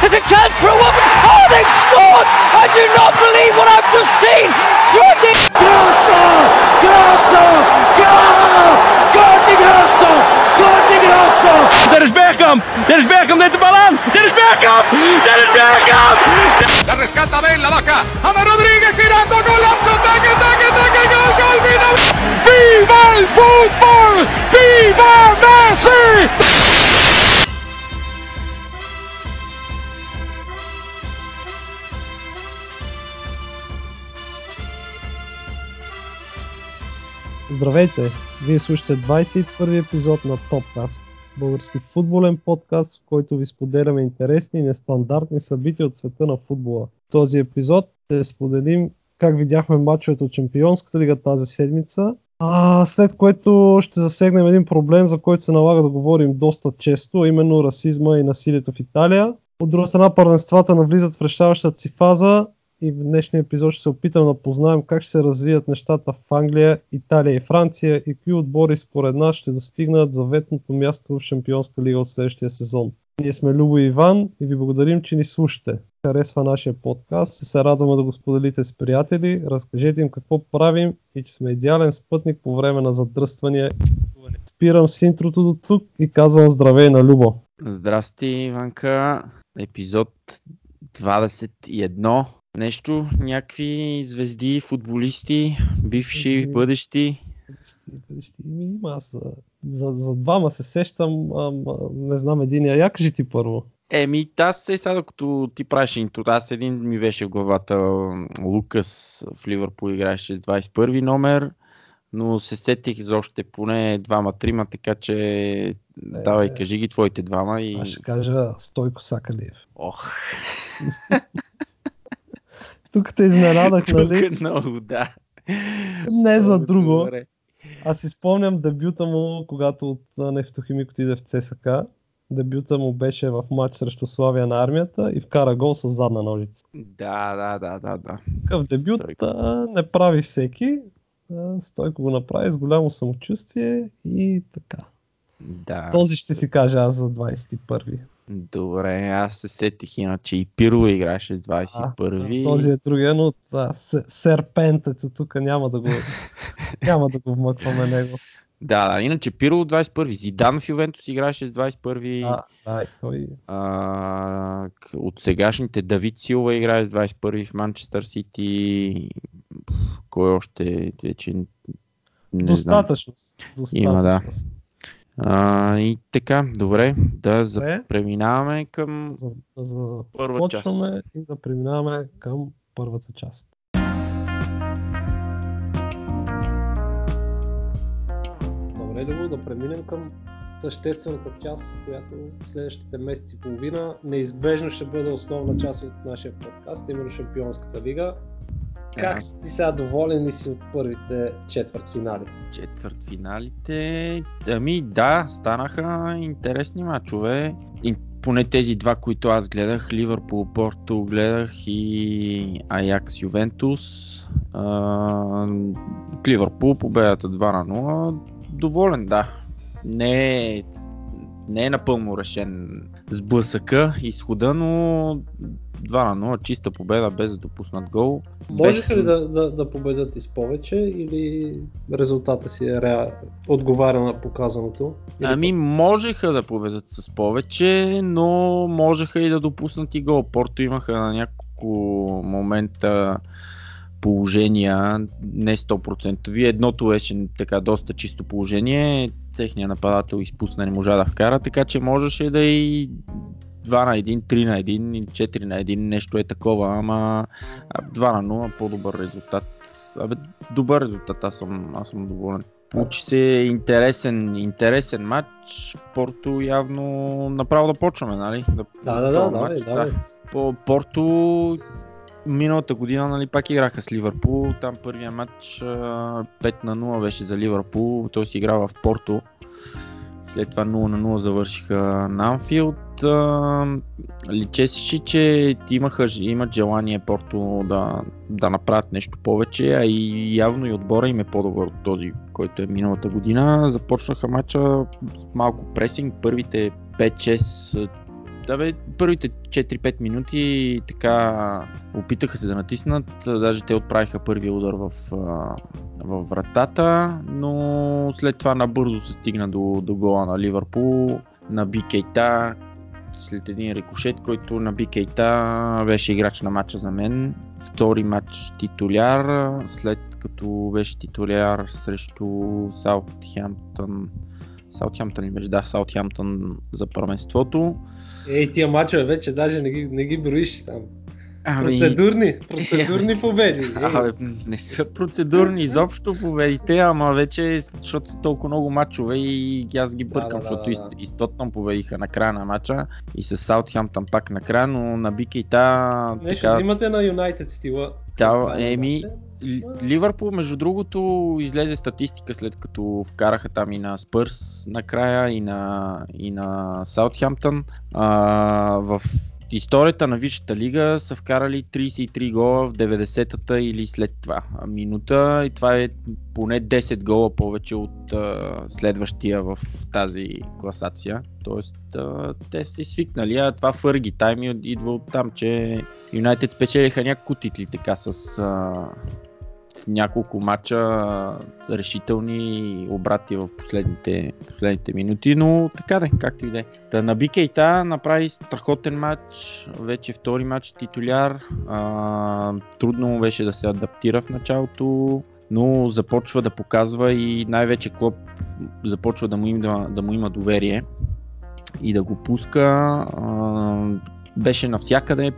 There's a chance for a woman. Oh, they've scored! I do not believe what I've just seen. Jordi Grosso! Grosso! Gol! Gol di Grosso! Gol di Grosso! Dennis Bergkamp! Dennis Bergkamp neemt de bal aan! Dennis Bergkamp! Dennis Bergkamp! La rescata Ben, la baja. Ama Rodríguez girando, golazo, taque, taque, taque, gol, gol, final. Viva el fútbol! Viva Messi! Здравейте! Вие слушате 21 епизод на Топкаст, български футболен подкаст, в който ви споделяме интересни и нестандартни събития от света на футбола. В този епизод ще споделим как видяхме матчовете от Чемпионската лига тази седмица, а след което ще засегнем един проблем, за който се налага да говорим доста често, именно расизма и насилието в Италия. От друга страна, първенствата навлизат в решаващата си фаза и в днешния епизод ще се опитам да познаем как ще се развият нещата в Англия, Италия и Франция и кои отбори според нас ще достигнат заветното място в Шампионска лига от следващия сезон. Ние сме Любо и Иван и ви благодарим, че ни слушате. Харесва нашия подкаст, се радваме да го споделите с приятели, разкажете им какво правим и че сме идеален спътник по време на задръствания. Спирам с интрото до тук и казвам здравей на Любо. Здрасти, Иванка. Епизод 21. Нещо, някакви звезди, футболисти, бивши, Ами- бъдещи. Бъдещи, бъдещи. Ми, има аз за, за, двама се сещам, ама не знам единия. Я кажи ти първо. Еми, аз се сега, докато ти правиш интро, аз един ми беше в главата Лукас в Ливърпул играеше с 21 номер, но се сетих за още поне двама-трима, така че давай, кажи ги твоите двама и... Аз ще кажа Стойко Сакалиев. Ох, Тук те изненадах, тук нали? много, да. Не за друго. добре. Аз си спомням дебюта му, когато от Нефтохимик отиде в ЦСК. Дебюта му беше в матч срещу Славия на армията и вкара гол с задна ножица. Да, да, да, да, да. Такъв дебют Стойко. не прави всеки. Стойко го направи с голямо самочувствие и така. Да. Този ще си кажа аз за 21-ви. Добре, аз се сетих иначе и Пирло играше с 21-ви. Този е другия, но това, се- серпентето тук няма да го, няма да го вмъкваме него. Да, да, иначе Пирло 21-ви. Зидан в Ювентус играше с 21-ви. А, да, и той А, от сегашните Давид Силва играе с 21-ви в Манчестър Сити. Кой още вече не знам. достатъчност. Има, да. А, и така, добре, да за... Преминаваме към За, да за първа част. и да преминаваме към първата част. Добре, Любо, да преминем към съществената част, която следващите месеци и половина неизбежно ще бъде основна част от нашия подкаст, именно Шампионската лига. Как си сега доволен ли си от първите четвърт финали? Четвъртфиналите, ами да, станаха интересни матчове. И поне тези два, които аз гледах, Ливърпул, Порто гледах и Аякс, Ювентус. Ливърпул, победата 2 на 0. Доволен, да. Не е, не е напълно решен сблъсъка, изхода, но 2 на 0, чиста победа без да допуснат гол. Можеха Без- ли да, да, да победят и с повече или резултата си е ре... отговаря на показаното? Или Ами можеха да победят с повече, но можеха и да допуснат и гол. Порто имаха на няколко момента положения, не 100%. Вие едното беше така доста чисто положение, техният нападател изпусна, не можа да вкара, така че можеше да и 2 на 1, 3 на 1, 4 на 1, нещо е такова, ама 2 на 0, по-добър резултат. Абе, добър резултат, аз съм, аз съм доволен. Получи се интересен, интересен матч. Порто явно направо да почваме, нали? Да, да, да, да, да, да. По Порто миналата година нали, пак играха с Ливърпул. Там първия матч 5 на 0 беше за Ливърпул. Той си играва в Порто. След това 0 на 0 завършиха на Анфилд. Личеше, че имаха, имат желание Порто да, да направят нещо повече, а и явно и отбора им е по-добър от този, който е миналата година. Започнаха матча с малко пресинг, първите 5-6 да бе, първите 4-5 минути така опитаха се да натиснат, даже те отправиха първия удар в, в вратата, но след това набързо се стигна до, до гола на Ливърпул, на Бикейта, след един рикошет, който на Бикейта беше играч на матча за мен. Втори матч титуляр, след като беше титуляр срещу Саутхемптън. Саутхемптън ли беше? Да, Саутхемптън за първенството. Ей, тия мачове вече даже не ги, не ги броиш там. Ами... Процедурни, процедурни победи. А, не са процедурни изобщо победите, ама вече, защото са толкова много мачове и аз ги бъркам, да, да, защото да, да. и Стотнам победиха на края на мача и с Саутхемптън пак накрая, но на Бикейта... Не, така... ще взимате на Юнайтед стила. Да, еми, Ливърпул, между другото, излезе статистика след като вкараха там и на Спърс накрая и на, и на Саутхемптън. В историята на Висшата лига са вкарали 33 гола в 90-та или след това минута и това е поне 10 гола повече от а, следващия в тази класация. Тоест а, те си свикнали, а това Фърги тайм идва от там, че Юнайтед спечелиха няколко титли така с а, няколко матча решителни обрати в последните, последните минути, но така да, както и да е. Та на Бикейта направи страхотен матч, вече втори матч титуляр, а, трудно му беше да се адаптира в началото, но започва да показва и най-вече Клоп започва да му, им, да, му има доверие и да го пуска. А, беше навсякъде,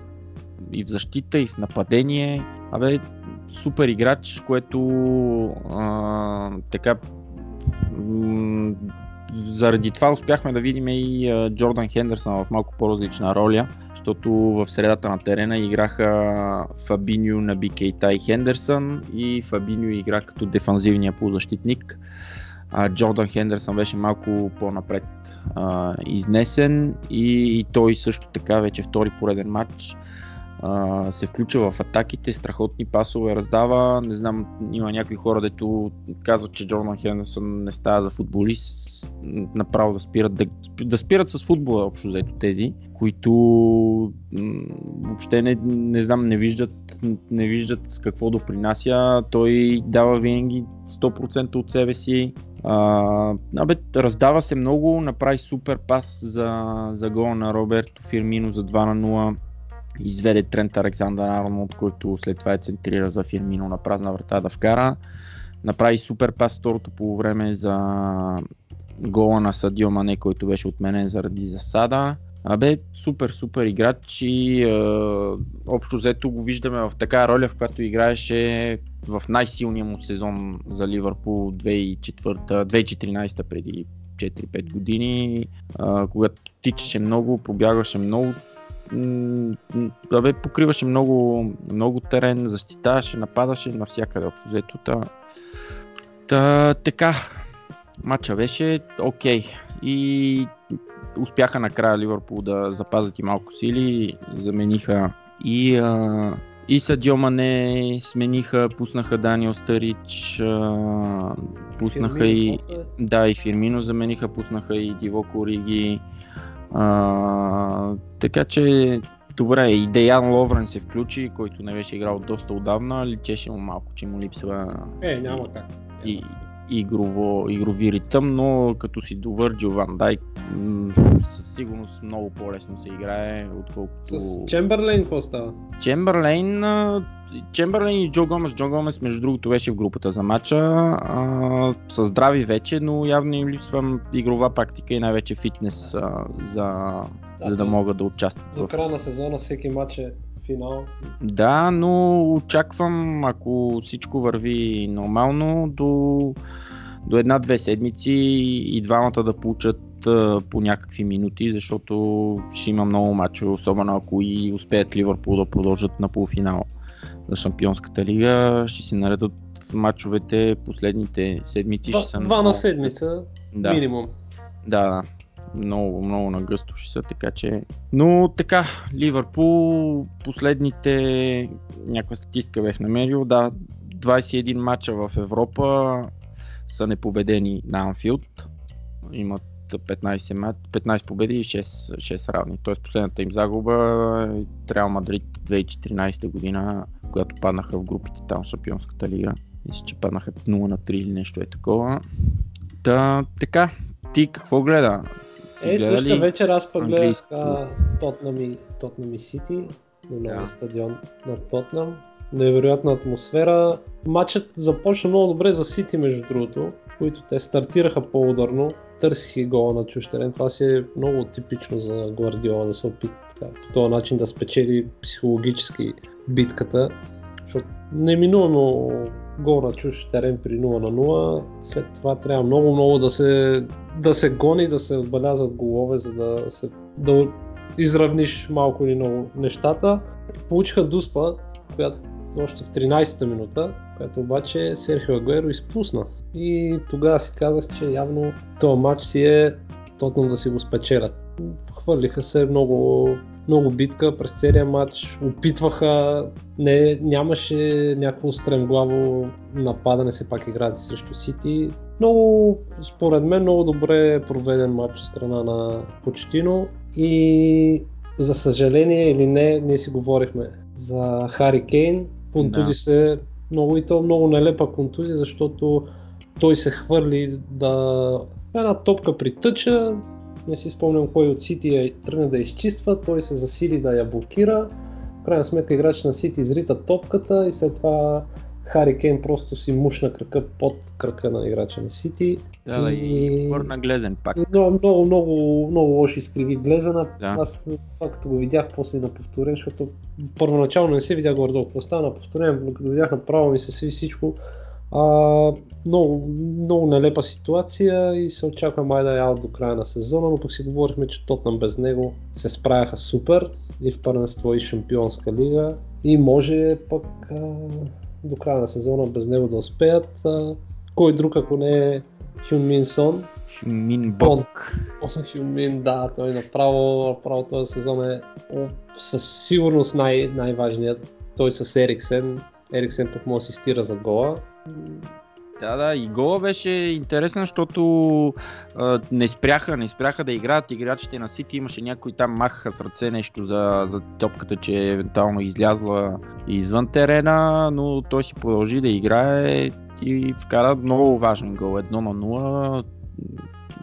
и в защита, и в нападение. Абе, супер играч, което а, така заради това успяхме да видим и а, Джордан Хендерсън в малко по-различна роля, защото в средата на терена играха Фабиньо на Бикейта и Хендерсън и Фабиньо игра като дефанзивния полузащитник. А, Джордан Хендерсън беше малко по-напред а, изнесен и, и той също така вече втори пореден матч се включва в атаките, страхотни пасове раздава. Не знам, има някои хора, дето казват, че Джордан Хендерсън не става за футболист, направо да спират, да, да спират с футбола общо взето тези, които м- въобще не, не знам, не виждат, не виждат с какво допринася. Той дава винаги 100% от себе си. А, абе, раздава се много, направи супер пас за, за гола на Роберто Фирмино за 2 на 0 изведе Трент Александър Арнолд, който след това е центрира за Фирмино на празна врата да вкара. Направи супер пас второто по време за гола на Садио Мане, който беше отменен заради засада. Абе, супер, супер играч и е, общо взето го виждаме в така роля, в която играеше в най-силния му сезон за Ливърпул 2014 преди 4-5 години, е, когато тичаше много, пробягваше много, Абе, покриваше много, много терен, защитаваше, нападаше навсякъде общо взето. Та, та, така, матча беше окей. Okay. И успяха накрая Ливърпул да запазят и малко сили, замениха и, а, и Садио Мане смениха, пуснаха Даниел Старич, а, пуснаха Фирмино, и, да, и Фирмино замениха, пуснаха и Диво Кориги. А, така че добре, и Деян Ловрен се включи, който не беше играл доста отдавна, личеше му малко, че му липсва. Е, няма как. И, игрово, игрови ритъм, но като си до Върджил Ван Дайк, със сигурност много по-лесно се играе, отколкото... С Чемберлейн какво става? Чемберлейн, Чемберлейн и Джо Гомес. Джо Гомес, между другото, беше в групата за матча. Са здрави вече, но явно им липсва игрова практика и най-вече фитнес а, за, за да могат да участват. До края на сезона всеки матч е финал. Да, но очаквам, ако всичко върви нормално, до, до една-две седмици и двамата да получат по някакви минути, защото ще има много мачове, особено ако и успеят Ливърпул да продължат на полуфинал за Шампионската лига, ще си наредат мачовете последните седмици. Два, ще са два на седмица, Да. минимум. Да, да. Много, много нагъсто ще са, така че... Но така, Ливърпул, последните... Някаква статистика бех намерил, да, 21 мача в Европа са непобедени на Анфилд. Имат 15, мат... 15 победи и 6, 6 равни. Тоест последната им загуба е Реал Мадрид 2014 година, когато паднаха в групите там в Шампионската лига. Мисля, че паднаха 0 на 3 или нещо е такова. Та, така, ти какво гледа? Е, същата вечер аз пък гледах Тотнам и, Тотнам и Сити на новия Да. стадион на Тотнам. Невероятна атмосфера. Матчът започна много добре за Сити, между другото, които те стартираха по-ударно, търсиха и гола на чущ терен. Това си е много типично за Гвардиола да се опита така, по този начин да спечели психологически битката, защото неминуемо гол на чущ терен при 0 на 0. След това трябва много-много да се, да се гони, да се отбелязват голове, за да, се, да изравниш малко или много нещата. Получиха Дуспа, която още в 13-та минута, която обаче Серхио Агуеро изпусна. И тогава си казах, че явно този матч си е Тотнам да си го спечелят. Хвърлиха се много, много битка през целия матч, опитваха, не, нямаше някакво стремглаво нападане, все пак играят срещу Сити. Много, според мен, много добре проведен матч от страна на Почтино и за съжаление или не, ние си говорихме за Хари Кейн, контузи Да. се много и то много нелепа контузия, защото той се хвърли да една топка притъча, не си спомням кой от Сити я тръгне да изчиства, той се засили да я блокира. В крайна сметка играч на Сити изрита топката и след това Хари Кейн просто си мушна крака под крака на играча на Сити. Да, да, и върна глезен пак. Много, много, много, много лоши изкриви глезена. Да. Аз това като го видях после на повторение, защото първоначално не се видях горе-долу какво става на повторение, но като видях направо ми се сви всичко. А, много, много нелепа ситуация и се очаква май да е аут до края на сезона, но пък си говорихме, че Тотнам без него се справяха супер и в първенство и Шампионска лига и може пък а, до края на сезона без него да успеят. Кой друг ако не е Хюн Мин Сон, Мин Бок. Хюмин, да, той направо, направо този сезон е със сигурност най- най-важният. Той с Ериксен. Ериксен пък му асистира за гола. Да, да, и гола беше интересен, защото а, не спряха, не спряха да играят играчите на Сити. Имаше някой там махаха с ръце нещо за, за топката, че евентуално излязла извън терена, но той си продължи да играе и вкара много важен гол. 1 на 0,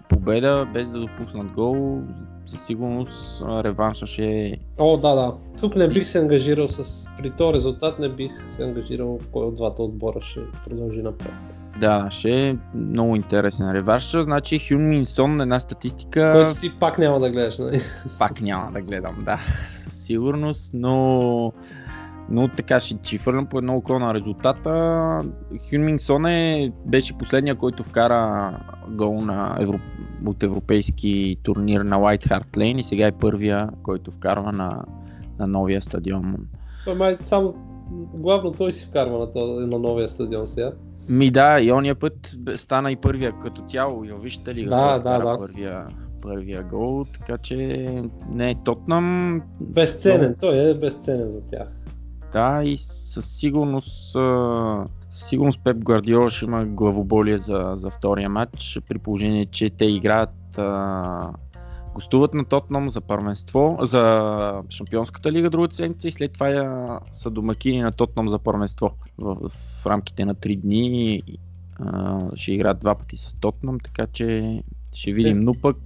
победа без да допуснат гол. Със сигурност реванша ще е О, да, да. Тук не бих се ангажирал с... При този резултат не бих се ангажирал кой от двата отбора ще продължи напред. Да, ще е много интересен реванш. Значи Хюн Минсон, една статистика... Който ти пак няма да гледаш, нали? Пак няма да гледам, да, със сигурност, но, но така ще ти фърлям по едно око на резултата. Хюнминг Соне беше последния, който вкара гол на Евро... от европейски турнир на White Hart Lane и сега е първия, който вкарва на, на новия стадион. Май само... Главно той си вкарва на, този, на новия стадион сега. Ми да, и ония път стана и първия като цяло и Висшата лига. Да, той да, да. Първия, първия гол, така че не е Тотнам, Безценен, той е безценен за тях. Да, и със сигурност, със сигурност Пеп Гвардиола ще има главоболие за, за втория матч, при положение, че те играят а, гостуват на Тотнам за първенство, за Шампионската лига другата седмица и след това я, са домакини на Тотнам за първенство в, в рамките на 3 дни. А, ще играят два пъти с Тотнам, така че ще видим. Но пък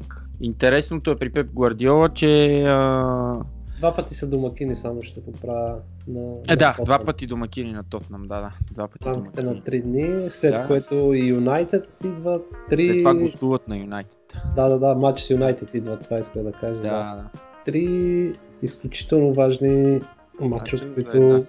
интересното е при Пеп Гвардиола, че а, Два пъти са домакини, само ще поправя на... Е, на да, Тотнъм. два пъти домакини на Тотнам, да, да. Два пъти рамките на 3 дни, след Да. което и Юнайтед идва. Три... След това гостуват на Юнайтед. Да, да, да, матч с Юнайтед идва, това иска да кажа. Да, да. Три изключително важни матча, от за които,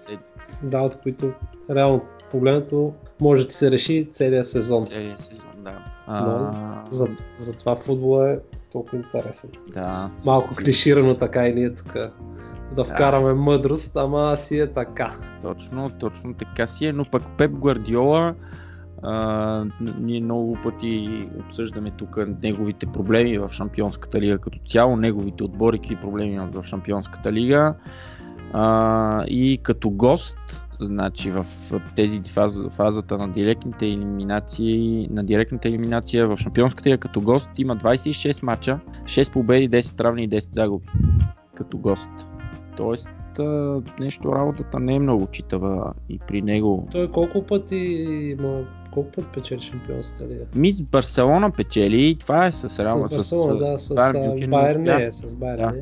да, от които реално погледнато може да се реши целият сезон. Целият сезон, да. Но А, За, затова футбол е толкова интересен. да. Малко клиширано така и ние тук да вкараме мъдрост, ама си е така. Точно, точно така си е, но пък Пеп Гвардиола, ние много пъти обсъждаме тук неговите проблеми в Шампионската лига като цяло, неговите отбори, какви проблеми имат в Шампионската лига. А, и като гост, значи в тези фаз, фазата на директните елиминации, на директната елиминация в Шампионската лига като гост има 26 мача, 6 победи, 10 равни и 10 загуби като гост. Тоест нещо работата не е много читава и при него. Той колко пъти има, колко пъти печели шампионската лига? Ми с Барселона печели това е с Реал. с Барселона, да, с Байерн не е, с Байерн Да. не. Да.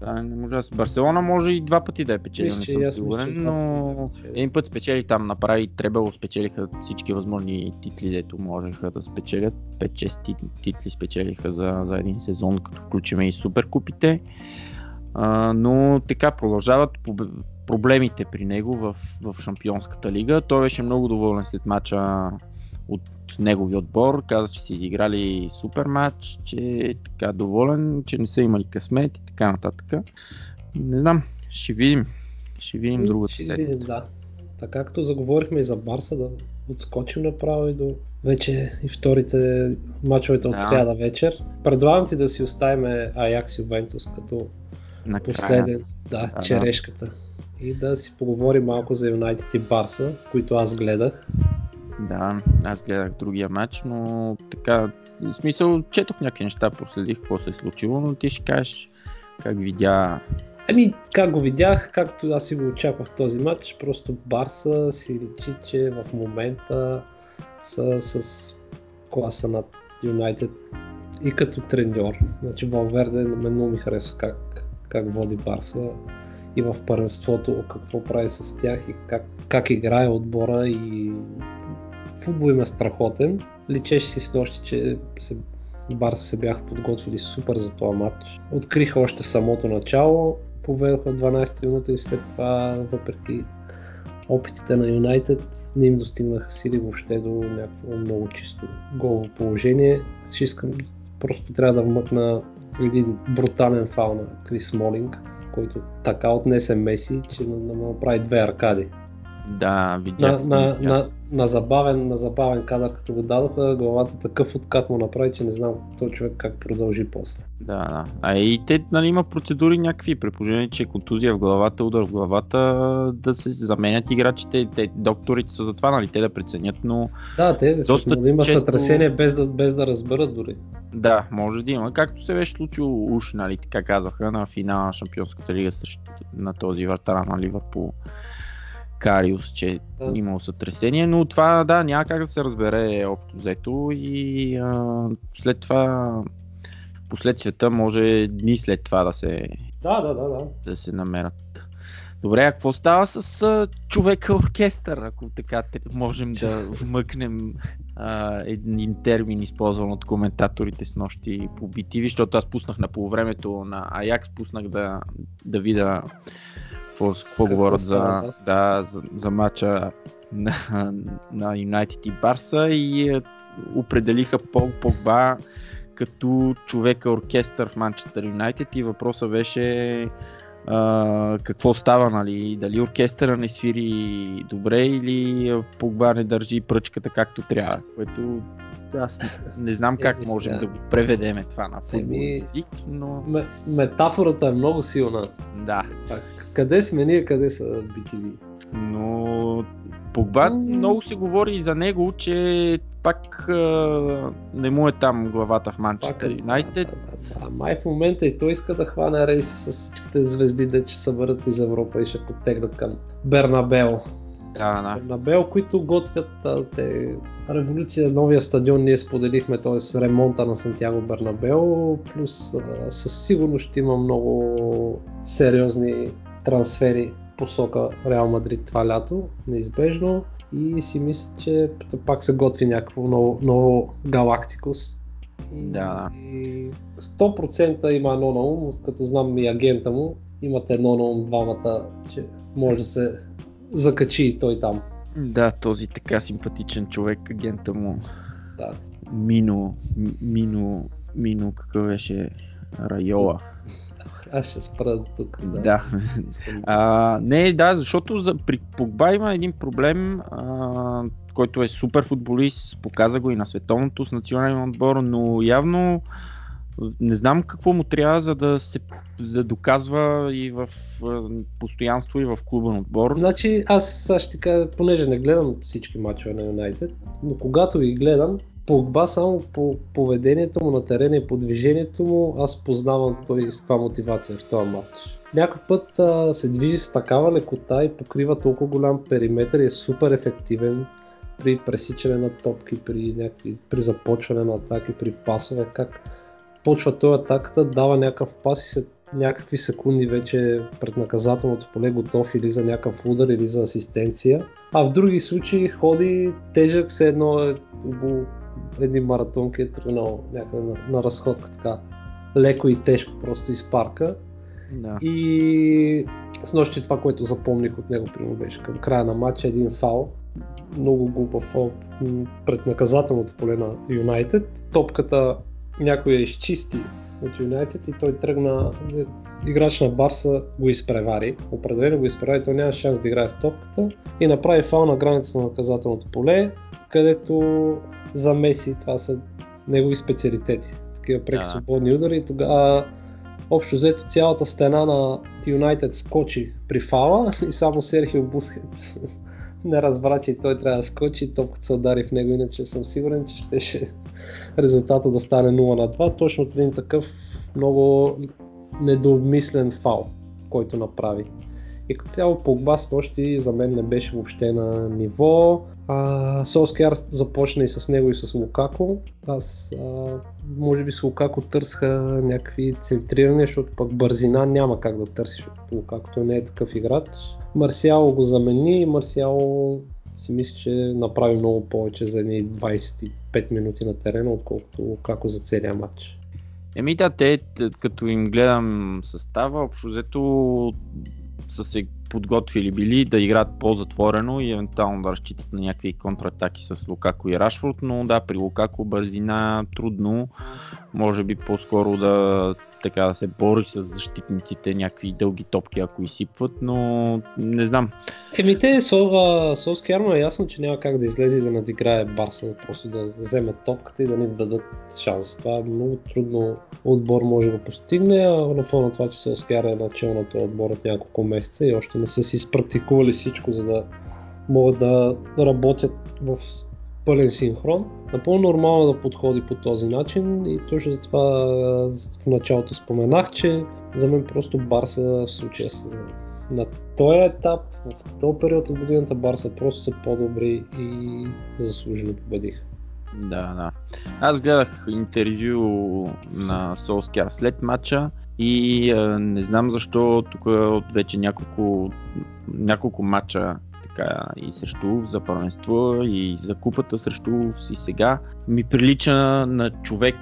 Да, не може да с Барселона може и два пъти да е печелил, Мисля, не съм мисля, сигурен, пъти но е един път спечели там, направи Требело, спечелиха всички възможни титли, дето можеха да спечелят. 5-6 ти- титли спечелиха за, за един сезон, като включиме и суперкупите. А, но така продължават проблемите при него в, в Шампионската лига. Той беше много доволен след мача от неговия отбор. Каза, че си изиграли супер матч, че е така доволен, че не са имали късмет и така нататък. Не знам, ще видим. Ще видим другата Ще видим, да. Така както заговорихме и за Барса, да отскочим направо и до вече и вторите мачовете от Да. сряда вечер. Предлагам ти да си оставим Аякс Ювентус като Накрая. последен, да, Да, да. И да си поговорим малко за Юнайтед и Барса, които аз гледах. Да, аз гледах другия матч, но така, в смисъл, четох някакви неща, проследих какво се е случило, но ти ще кажеш как видя Ами, как го видях, както аз си го очаквах този матч, просто Барса си личи, че в момента са с класа над Юнайтед и като треньор. Значи Валверде на мен много ми харесва как, как води Барса и в първенството, какво прави с тях и как, как играе отбора и футбол им е страхотен. Личеше си с нощи, че се Барса се бяха подготвили супер за този матч. Откриха още в самото начало, поведоха 12 минути и след това, въпреки опитите на Юнайтед, не им достигнаха сили въобще до някакво много чисто голово положение. Ще искам, просто трябва да вмъкна един брутален фал на Крис Молинг, който така отнесе Меси, че на- на- направи две аркади. Да, На, видях на, на, аз. на, забавен, на забавен кадър, като го дадоха, главата такъв откат му направи, че не знам този човек как продължи после. Да, да. А и те, нали, има процедури някакви, при положение, че контузия в главата, удар в главата, да се заменят играчите. Те, докторите са за това, нали, те да преценят, но Да, те Доста да има често- сътресение без да, без да разберат дори. Да, може да има. Както се беше случило уж, нали, така казаха, на финала на Шампионската лига срещу на този вратара на Ливърпул. Кариус, че Да. имало сътресение, но това да, няма как да се разбере общо взето и а, след това последствията може дни след това да се, Да, да, да, да. да се намерят. Добре, а какво става с а, човека оркестър, ако така можем да вмъкнем а, един термин, използван от коментаторите с нощи по BTV, защото аз пуснах на полувремето на Аякс, пуснах да, да видя какво, какво говорят за, да, за, за матча на, на Юнайтед и Барса и е, определиха Пол Погба като човека оркестър в Манчестър Юнайтед и въпросът беше а, какво става, нали? Дали оркестъра не свири добре или Погба не държи пръчката както трябва, което аз не, знам как Еми, можем сега. да го преведеме това на футболен език, но Ме, метафората е много силна. да. Пак, къде сме ние, къде са BTV? Но Погба много се говори и за него, че пак а, не му е там главата в Манчестър Юнайтед. Да, да, да. Май в момента и той иска да хване рейси с всичките звезди, де че съберат из Европа и ще подтегнат към Бернабел. Да, да. Бернабел, които готвят а, те, революция, новия стадион ние споделихме, т.е. ремонта на Сантьяго Бернабел, плюс а, със сигурност ще има много сериозни трансфери посока Реал Мадрид това лято, неизбежно. И си мисля, че пак се готви някакво ново, ново Галактикус. И, Да. и 100% има едно на ум, като знам и агента му, имат едно на ум двамата, че може да се закачи и той там. Да, този така симпатичен човек, агента му. Да. Мино, Мино, Мино, какъв беше Райола. Аз ще спра до тук. Да. Да. А, не, да, защото за, при Погба има един проблем, а, който е супер футболист, показа го и на световното с национален отбор, но явно не знам какво му трябва, за да се за да доказва и в постоянство и в клубен отбор. Значи аз сега ще кажа, понеже не гледам всички мачове на Юнайтед, но когато ги гледам, Погба само по поведението му на терена и по движението му, аз познавам той с каква мотивация в този матч. Някой път а, се движи с такава лекота и покрива толкова голям периметр и е супер ефективен при пресичане на топки, при, някакви, при започване на атаки, при пасове, как почва той атаката, дава някакъв пас и след някакви секунди вече пред наказателното поле готов или за някакъв удар или за асистенция. А в други случаи ходи тежък, все едно е един маратонки е тръгнал някъде на, на разходка така леко и тежко просто из парка. Да. И с нощи това, което запомних от него, примерно беше към края на матча един фал. Много глупав фал пред наказателното поле на Юнайтед. Топката някой я изчисти от Юнайтед и той тръгна, играч на Барса го изпревари. Определено го изпревари, той няма шанс да играе с топката и направи фал на граница на наказателното поле, където за Меси това са негови специалитети. Такива преки Да. свободни удари тогава общо взето цялата стена на Юнайтед скочи при фала и само Серхио Бускет не разбра, че той трябва да скочи и топката се удари в него, иначе съм сигурен, че щеше резултата да стане 0 на 2, точно от един такъв много недообмислен фал, който направи. И като цяло Погба с нощи за мен не беше въобще на ниво. А, Солскияр започна и с него и с Лукако. Аз а, може би с Лукако търсха някакви центрирания, защото пък бързина няма как да търсиш, защото Лукако той не е такъв играч. Марсиало го замени и Марсиало си мисля, че направи много повече за едни 25 минути на терена, отколкото Лукако за целия матч. Еми да, те, като им гледам състава, общо взето са се подготвили били да играят по-затворено и евентуално да разчитат на някакви контратаки с Лукако и Рашфорд, но да, при Лукако бързина трудно, може би по-скоро да така да се бори с защитниците, някакви дълги топки, ако изсипват, но не знам. Еми те, Сол, а, Солскияр му е ясно, че няма как да излезе да надиграе Барса, просто да вземе топката и да ни дадат шанс. Това е много трудно отбор може да постигне, а на фона на това, че Солскияр е начал на този отбор от няколко месеца и още не са си спрактикували всичко, за да могат да работят в пълен синхрон. Напълно нормално да подходи по този начин и точно за това в началото споменах, че за мен просто Барса в случая са на този етап, в този период от годината Барса просто са по-добри и заслужено победиха. Да, да. Аз гледах интервю на Солскияр след матча и а, не знам защо тук от вече няколко, няколко матча така и срещу за първенство и за купата срещу и сега ми прилича на човек,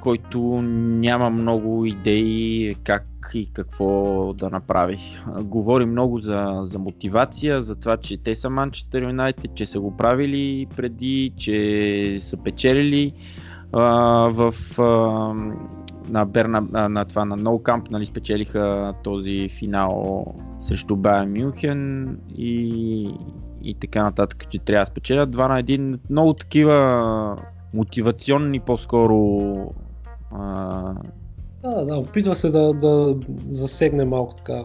който няма много идеи как и какво да направи. Говори много за, за мотивация, за това, че те са Манчестър Юнайтед, че са го правили преди, че са печелили а, в а, на, Берна, на, на това на No Camp, нали, спечелиха този финал срещу Байер Мюнхен и, и така нататък, че трябва да спечелят 2 на 1. Много такива мотивационни по-скоро а, Да, да, опитва се да, да засегне малко така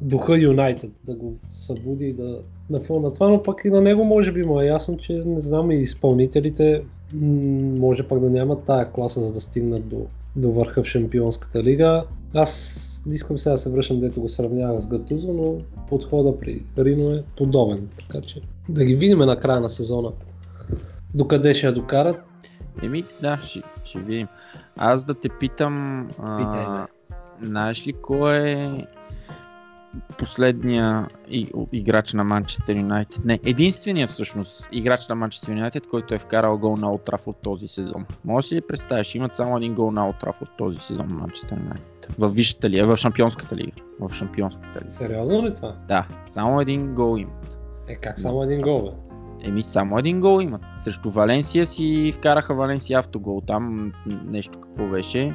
духа Юнайтед, да го събуди да на фона на това, но пък и на него може би му е ясно, че не знам и изпълнителите може пък да нямат тая класа, за да стигнат до, до върха в Шампионската лига. Аз не искам сега да се връщам, дето го сравнявах с Гатузо, но подхода при Рино е подобен. Така че да ги видим на края на сезона. Докъде ще я докарат? Еми, да, ще, ще видим. Аз да те питам, Питай а, знаеш ли кой е последния играч на Манчестър Юнайтед? Не, единствения всъщност играч на Манчестър Юнайтед, който е вкарал гол на Олд от този сезон. Може ли си представиш, имат само един гол на Олд от този сезон Манчестър Юнайтед. В висшата лига, в шампионската лига. В шампионската лига. Сериозно ли това? Да, само един гол имат. Е, как само един гол, бе? Еми, само един гол имат. Срещу Валенсия си вкараха Валенсия автогол. Там нещо какво беше.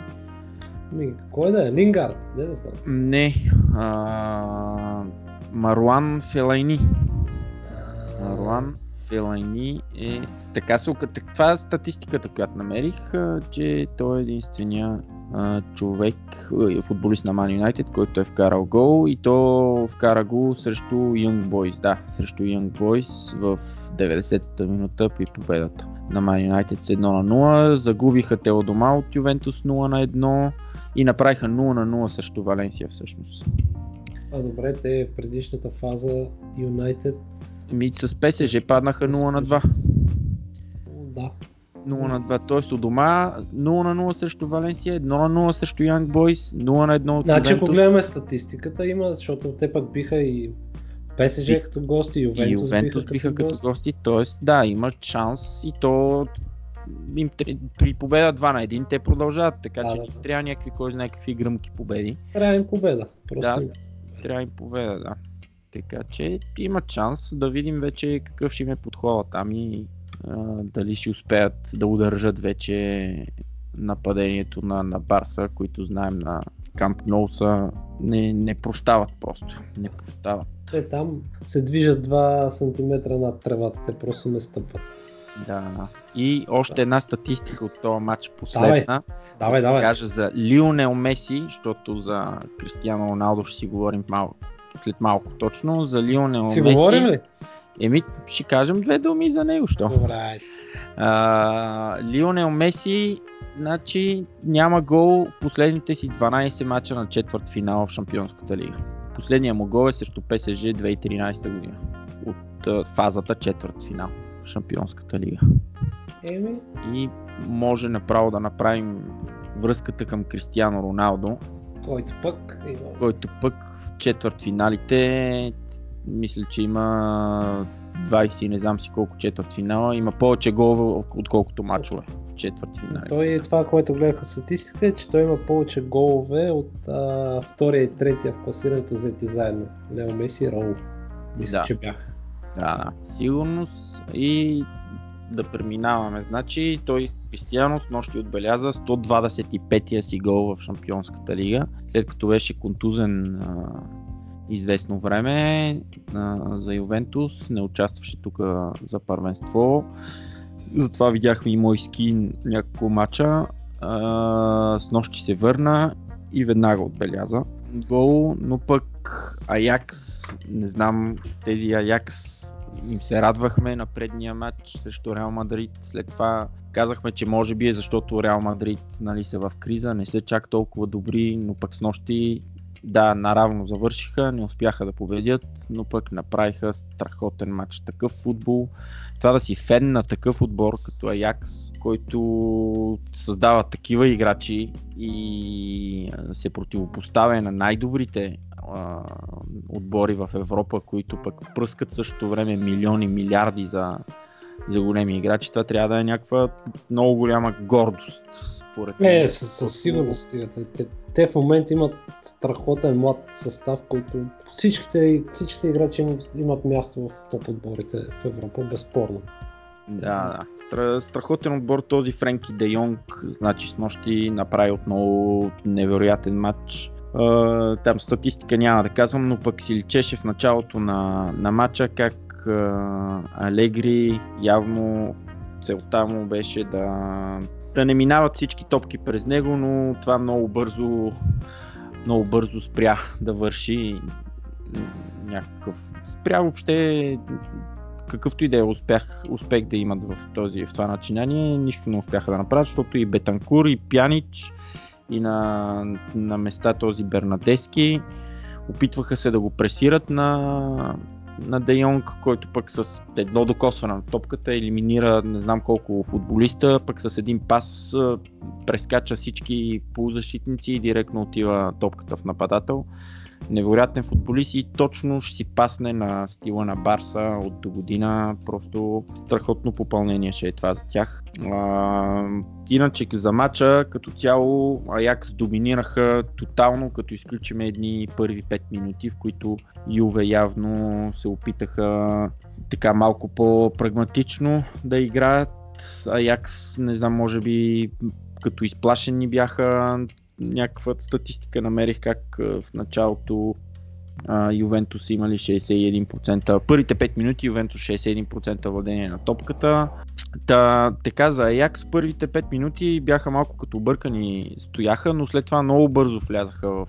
Ми, кой да е? Лингард? Не да знам. Не. А... Маруан Фелайни. Маруан Фелайни е... Така се... Това е статистиката, която намерих, а, че той е единствения а, човек, а, футболист на Man United, който е вкарал гол и то вкара го срещу Young Boys. Да, срещу Young Boys в 90-та минута при победата на Man United с 1 на 0. Загубиха те у дома от Ювентус 0 на 1 и направиха 0 на 0 срещу Валенсия всъщност. А добре, те в предишната фаза Юнайтед. Ми с ПСЖ паднаха 0 на 2. Да. 0 на 2, т.е. у дома 0 на 0 срещу Валенсия, 1 на 0 срещу Young Boys, 0 на 1 от Значи, ако гледаме статистиката, има, защото те пък биха и ПСЖ като гости, Ювентус, и Ювентус биха като гости, т.е. да, има шанс и то им, при победа 2 на 1 те продължават, така Да, че да, трябва някакви, кой знае какви гръмки победи. Трябва им победа. Просто Да. им- Трябва им победа, да. Така че има шанс да видим вече какъв ще им е подхода там и а, дали ще успеят да удържат вече нападението на, на Барса, които знаем на Камп Ноу са не, не прощават просто. Не прощават. Те там се движат 2 см над тревата, те просто не стъпват. Да. И още една статистика от този матч последна. Давай, да давай. кажа за Лионел Меси, защото за Кристиано Роналдо ще си говорим малко, след малко точно. За Лионел Си Меси. говорим ли? Еми, ще кажем две думи за него, що? Добре. А, Лионел Меси, значи няма гол последните си 12 мача на четвърт финал в Шампионската лига. Последният му гол е срещу ПСЖ 2013 година. От а, фазата четвърт финал Шампионската лига. Еми, И може направо да направим връзката към Кристиано Роналдо, който пък има... който пък в четвърт финалите мисля, че има 20 и не знам си колко четвърт финала, има повече голове отколкото мачове в четвърт финали. Той е това, което гледах статистика, е, че той има повече голове от а, втория и третия в класирането взети заедно. Лео Меси и Роу. Мисля, Да. че бяха. Да, да. Сигурност и да преминаваме. Значи той Кристиано с нощи отбеляза 125-я си гол в Шампионската лига, след като беше контузен а, известно време а, за Ювентус, не участваше тук за първенство. Затова видяхме и мой скин няколко мача. А, с нощи се върна и веднага отбеляза гол, но пък Аякс, не знам, тези Аякс им се радвахме на предния матч срещу Реал Мадрид. След това казахме, че може би е защото Реал Мадрид нали, са в криза, не са чак толкова добри, но пък с нощи да, наравно завършиха, не успяха да победят, но пък направиха страхотен матч. Такъв футбол, това да си фен на такъв отбор като Аякс, който създава такива играчи и се противопоставя на най-добрите а, отбори в Европа, които пък пръскат в същото време милиони, милиарди за, за големи играчи, това трябва да е някаква много голяма гордост. Според Не, мен. Е, със, със сигурност. Те, те, те в момента имат страхотен млад състав, който всичките, всичките играчи имат, имат място в топ отборите в Европа, безспорно. Да, да. Стра, страхотен отбор този Френки Де Йонг, значи с нощи направи отново невероятен матч. Там статистика няма да казвам, но пък си личеше в началото на, на матча как Алегри явно целта му беше да, да не минават всички топки през него, но това много бързо много бързо спря да върши. някакъв, спря въобще какъвто и да е успех, успех да имат в, този, в това начинание, нищо не успяха да направят, защото и Бетанкур, и Пянич, и на, на места този Бернадески опитваха се да го пресират на, на Де Йонг, който пък с едно докосване на топката елиминира не знам колко футболиста, пък с един пас прескача всички полузащитници и директно отива топката в нападател невероятен футболист и точно ще си пасне на стила на Барса от до година. Просто страхотно попълнение ще е това за тях. А, иначе за матча като цяло Аякс доминираха тотално, като изключим едни първи 5 минути, в които Юве явно се опитаха така малко по-прагматично да играят. Аякс, не знам, може би като изплашени бяха, някаква статистика намерих как в началото Ювентус имали 61%. Първите 5 минути Ювентус 61% владение на топката. Та, така за Аякс първите 5 минути бяха малко като объркани стояха, но след това много бързо влязаха в,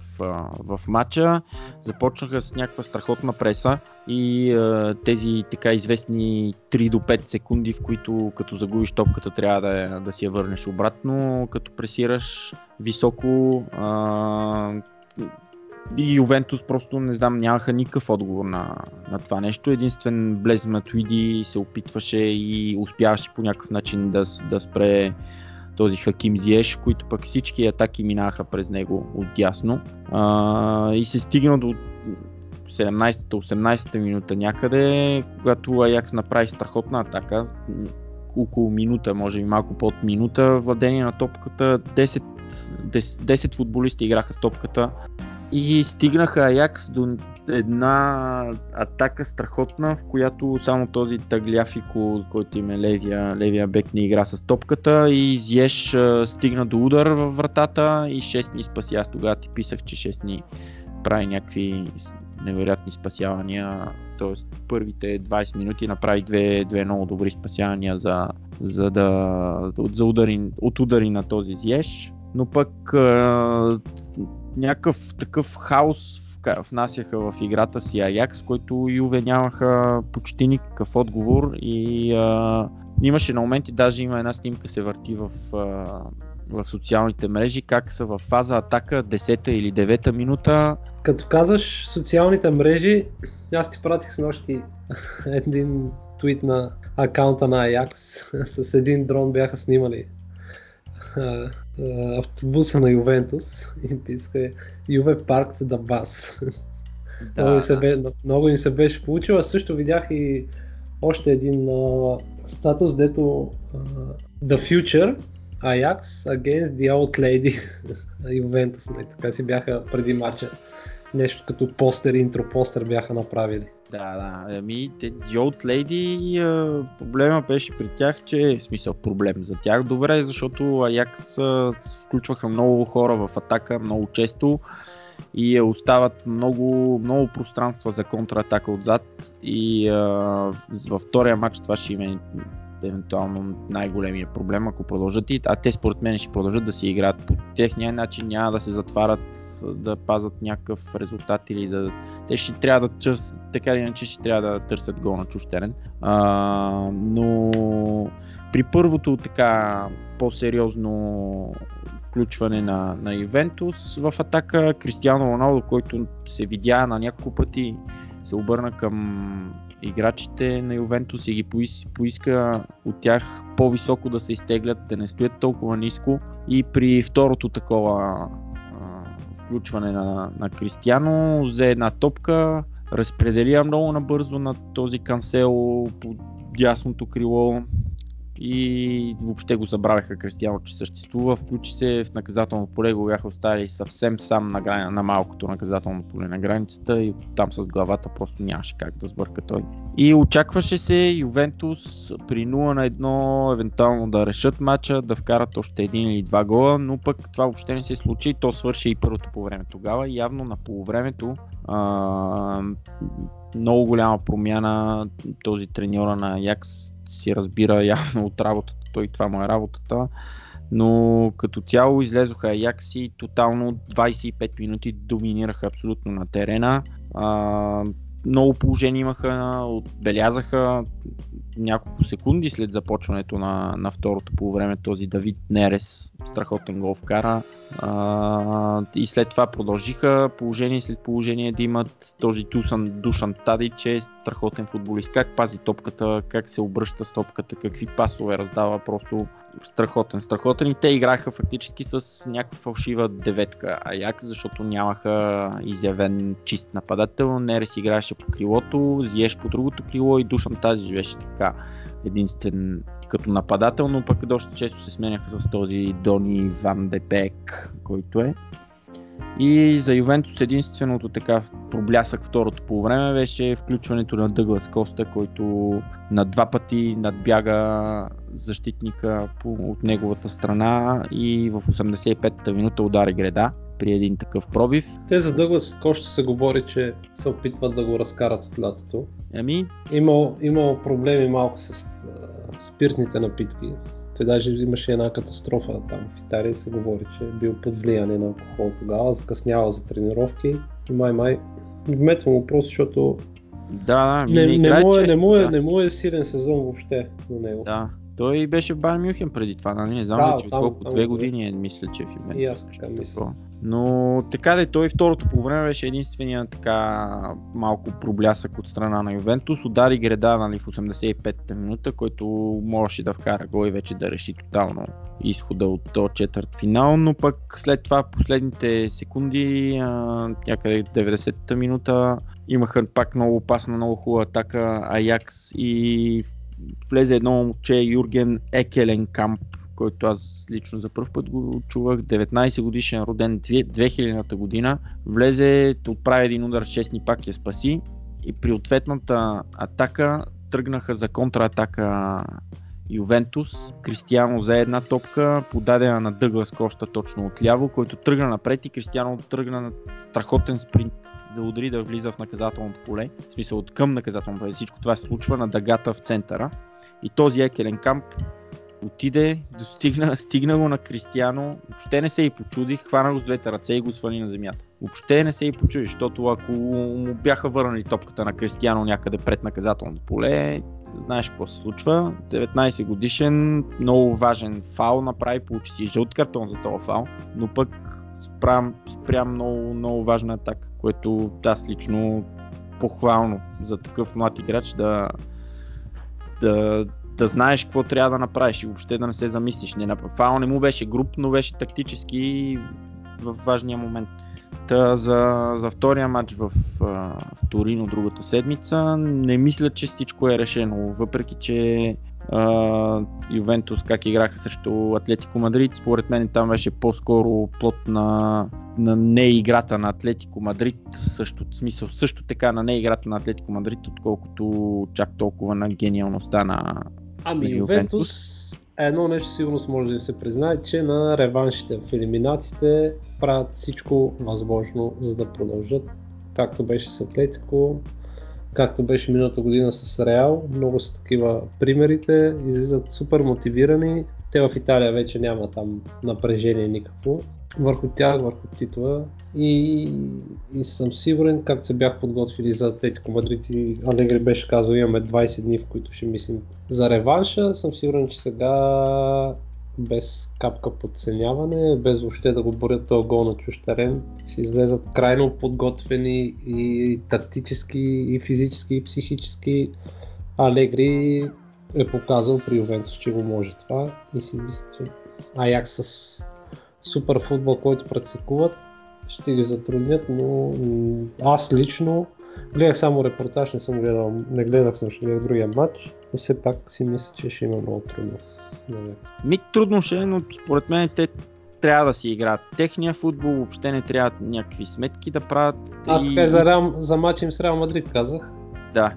в матча. Започнаха с някаква страхотна преса и тези така известни 3 до 5 секунди, в които като загубиш топката трябва да, да си я върнеш обратно, като пресираш високо. А, и Ювентус просто, не знам, нямаха никакъв отговор на, на това нещо. Единствен Блез Матуиди се опитваше и успяваше по някакъв начин да, да спре този Хаким Зиеш, които пък всички атаки минаха през него отдясно. А, и се стигна до 17-та, 18-та минута някъде, когато Аякс направи страхотна атака, около минута, може би малко под минута, владение на топката, 10, 10, 10 футболисти играха с топката, и стигнаха Аякс до една атака страхотна, в която само този Тагляфико, който им е левия, левия бек, не игра с топката и Зиеш стигна до удар във вратата и 6 ни спаси. Аз тогава ти писах, че 6 ни прави някакви невероятни спасявания. Тоест първите 20 минути направи две, две много добри спасявания за, за да, за удари, от удари на този Зиеш. Но пък някакъв такъв хаос внасяха в играта си Аякс, който Юве нямаха почти никакъв отговор и а, имаше на моменти, даже има една снимка се върти в, а, в социалните мрежи, как са в фаза атака 10-та или 9-та минута. Като казваш социалните мрежи, аз ти пратих с нощи един твит на акаунта на Аякс. с един дрон бяха снимали автобуса на Ювентус и писка Юве парк да бас. Да, много, им се бе, много им се беше получило. Също видях и още един а, статус, дето а, The Future Ajax against the Old Lady Ювентус. Нали, така си бяха преди матча. Нещо като постер, интро постер бяха направили. Да, да. Ами, те Old Lady, проблема беше при тях, че, в смисъл проблем за тях, добре, защото Аякс включваха много хора в атака много често и остават много, много пространства за контратака отзад и а, във втория матч това ще има евентуално най-големия проблем, ако продължат и, а те според мен ще продължат да си играят по техния начин, няма да се затварят да пазат някакъв резултат или да... Те ще трябва да така или иначе ще трябва да търсят гол на чущерен. А, но при първото така по-сериозно включване на, на Ювентус в атака, Кристиано Роналдо, който се видя на няколко пъти, се обърна към играчите на Ювентус и ги поиска от тях по-високо да се изтеглят, да не стоят толкова ниско. И при второто такова включване на, на Кристиано, взе една топка, разпределя много набързо на този канцел по дясното крило, и въобще го забравяха Кристиано, че съществува. Включи се в наказателно поле, го бяха оставили съвсем сам на, грани, на малкото наказателно поле на границата и там с главата просто нямаше как да сбърка той. И очакваше се Ювентус при 0 на 1 евентуално да решат матча, да вкарат още един или два гола, но пък това въобще не се случи. То свърши и първото по време тогава. Явно на полувремето а, много голяма промяна този треньора на Якс си разбира явно от работата, той това му е работата. Но като цяло излезоха Аякс и тотално 25 минути доминираха абсолютно на терена. А, много положения имаха, отбелязаха няколко секунди след започването на, на второто по време този Давид Нерес страхотен гол вкара. А, и след това продължиха положение след положение да имат този Дусан, Душан Тадич е страхотен футболист, как пази топката, как се обръща с топката, какви пасове раздава, просто страхотен, страхотен. И те играха фактически с някаква фалшива деветка. Аяк, защото нямаха изявен чист нападател, Нерес играеше по крилото, Зиеш по другото крило и Душан Тадич беше така единствен като нападател, но пък доста често се сменяха с този Дони Ван Депек, който е. И за Ювентус единственото така проблясък второто по време беше включването на Дъглас Коста, който на два пъти надбяга защитника от неговата страна и в 85-та минута удари греда при един такъв пробив. Те за Дъглас Коста се говори, че се опитват да го разкарат от лятото. Ами? Имал, имал проблеми малко с а, спиртните напитки. Те даже имаше една катастрофа там в Италия се говори, че е бил под влияние на алкохол тогава, закъснява за тренировки и май-май. Вметвам го просто, защото да, не, не, не, му е, не, му е, да. не му е силен сезон въобще на него. Да, той беше в Байер Мюхен преди това, нали? Не знам да, че там, колко, там, две години е, мисля, че е в Ювентус. И аз така мисля. Но така да и той второто по време беше единствения така малко проблясък от страна на Ювентус. Удари Греда нали, в 85-та минута, който можеше да вкара гол и вече да реши тотално изхода от този четвърт финал, но пък след това последните секунди, някъде 90-та минута, имаха пак много опасна, много хубава атака. Аякс и влезе едно момче Юрген Екеленкамп, който аз лично за първ път го чувах, 19 годишен, роден 2000-та година, влезе, отправи един удар 6 пак я спаси и при ответната атака тръгнаха за контратака Ювентус. Кристиано взе една топка, подадена на Дъглас Коща точно отляво, който тръгна напред и Кристиано тръгна на страхотен спринт да удари да влиза в наказателното поле, в смисъл от към наказателното поле. Всичко това се случва на дъгата в центъра. И този Екелен Камп отиде, достигна, стигна го на Кристияно, въобще не се и почуди, хвана го с двете ръце и го свали на земята. Въобще не се и почуди, защото ако му бяха върнали топката на Кристияно някъде пред наказателното поле, знаеш какво се случва. 19 годишен, много важен фал направи, получи си жълт картон за този фал, но пък спрям, спрям много, много важна атака, което аз лично похвално за такъв млад играч да, да, да знаеш какво трябва да направиш и въобще да не се замислиш. Не, фал не му беше груп, но беше тактически в важния момент. Та, за, за втория матч в, в Торино другата седмица не мисля, че всичко е решено, въпреки че Ювентус как играха срещу Атлетико Мадрид. Според мен там беше по-скоро плод на, на не играта на Атлетико Мадрид, също, смисъл също така на не играта на Атлетико Мадрид, отколкото чак толкова на гениалността на, ами, Ювентус. Едно нещо сигурно може да се признае, че на реваншите в елиминациите правят всичко възможно, за да продължат, както беше с Атлетико, както беше миналата година с Реал. Много са такива примерите, излизат супер мотивирани. Те в Италия вече няма там напрежение никакво върху тях, върху титла и, и съм сигурен, както се бях подготвили за Атлетико Мадрид и Алегри беше казал, имаме 20 дни, в които ще мислим за реванша. Съм сигурен, че сега без капка подценяване, без въобще да го борят този гол на чуж терен. Ще излезат крайно подготвени и тактически, и физически, и психически. Алегри е показал при Ювентус, че го може това и си мисля, че Аякс с супер футбол, който практикуват, ще ги затруднят, но аз лично гледах само репортаж, не съм гледал, не гледах съм, ще гледах другия матч, но все пак си мисля, че ще има много трудно. Ми трудно ще е, но според мен те трябва да си играят техния футбол, въобще не трябва някакви сметки да правят. Аз така и за, Реал, за матч им с Реал Мадрид казах. Да.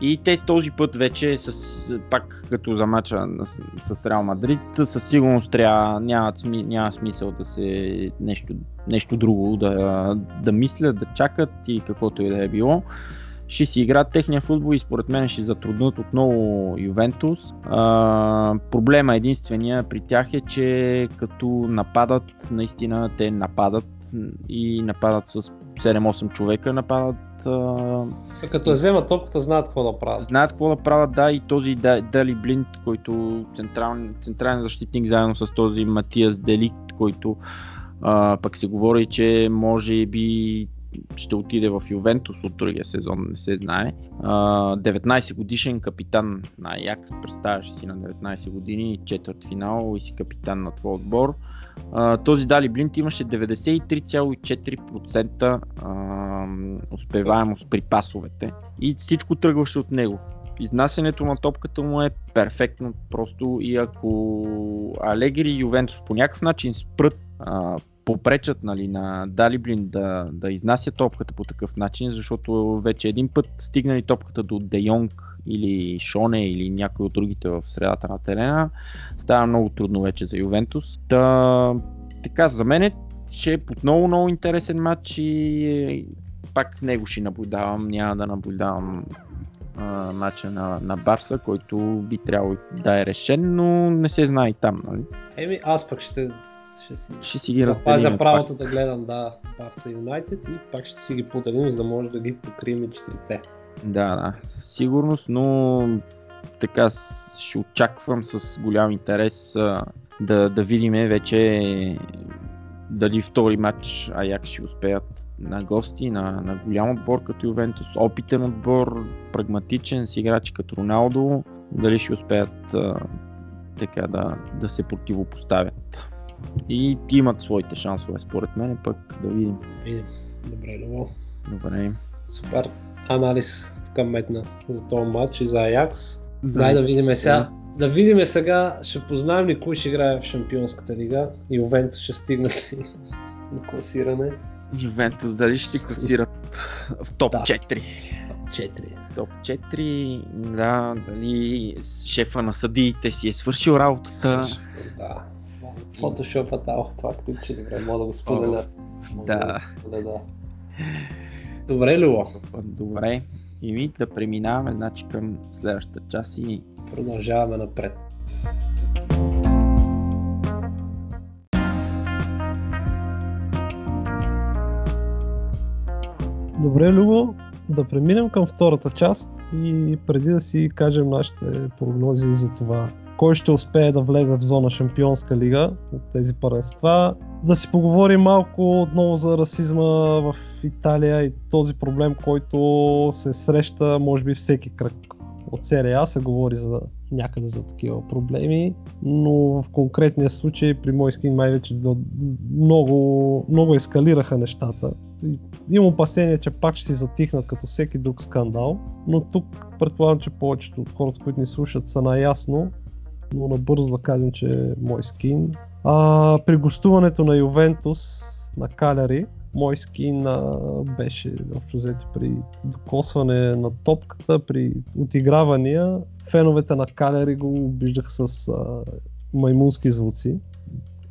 И те този път вече, с, пак като за мача с, с Реал Мадрид, със сигурност трябва, няма, няма смисъл да се нещо, нещо друго да, да мислят, да чакат и каквото и да е било ще си играят техния футбол и според мен ще затруднат отново Ювентус. А, проблема единствения при тях е, че като нападат, наистина те нападат и нападат с 7-8 човека, нападат а, Като я вземат топката, знаят какво да правят. знаят какво да правят, да, и този Да- Дали Блинт, който централен, централен защитник, заедно с този Матиас Деликт, който а, пък се говори, че може би ще отиде в Ювентус от другия сезон, не се знае. А, 19 годишен капитан на Аякс, представяш си на 19 години, четвърт финал и си капитан на твой отбор. Този Дали Блинт имаше 93,4% а, успеваемост при пасовете и всичко тръгваше от него. Изнасянето на топката му е перфектно просто и ако Алегри и Ювентус по някакъв начин спрат попречат нали, на Далиблин да, да изнася топката по такъв начин, защото вече един път стигнали топката до Де Йонг или Шоне или някой от другите в средата на терена, става много трудно вече за Ювентус. Та, така, за мен е, ще е отново много интересен матч и е, пак него ще наблюдавам, няма да наблюдавам а, матча на, на Барса, който би трябвало да е решен, но не се знае и там, нали? Еми, аз пък ще, ще си Ще си ги запазя правото да гледам, да, Барса Юнайтед и пак ще си ги поделим, за да може да ги покрием четирите. Да, да, със сигурност, но така ще очаквам с голям интерес да, да видим вече дали втори матч Аяк ще успеят на гости, на, на голям отбор като Ювентус, опитен отбор, прагматичен с играчи като Роналдо, дали ще успеят а, така да, да се противопоставят. И имат своите шансове, според мен, пък да видим. Видим. Добре, Лево. Добре. Супер анализ така метна за този матч и за Аякс. Дай да видим сега. Да видим сега, ще познаем ли кой ще играе в Шампионската лига. Ювентус ще стигне до класиране. Ювентус дали ще се класират в топ Да. 4? 4. Топ 4, да, дали шефа на съдиите си е свършил работата. Да. Фотошопа дал това клипче, добре, мога да го споделя. Мога Да. го споделя. Добре, Любо. Добре. И ми да преминаваме значи, към следващата част и Продължаваме напред. Добре, Любо, да преминем към втората част и преди да си кажем нашите прогнози за това кой ще успее да влезе в зона Шампионска лига от тези първенства, да си поговорим малко отново за расизма в Италия и този проблем, който се среща може би всеки кръг от серия А се говори за някъде за такива проблеми, но в конкретния случай при Мойскин май вече много, много ескалираха нещата. Имам опасение, че пак ще си затихнат като всеки друг скандал, но тук предполагам, че повечето от хората, които ни слушат са наясно, но набързо да кажем, че е Мойскин. А, при гостуването на Ювентус на Каляри, мой скин а, беше общо взето при докосване на топката, при отигравания. Феновете на Калери го обиждах с а, маймунски звуци.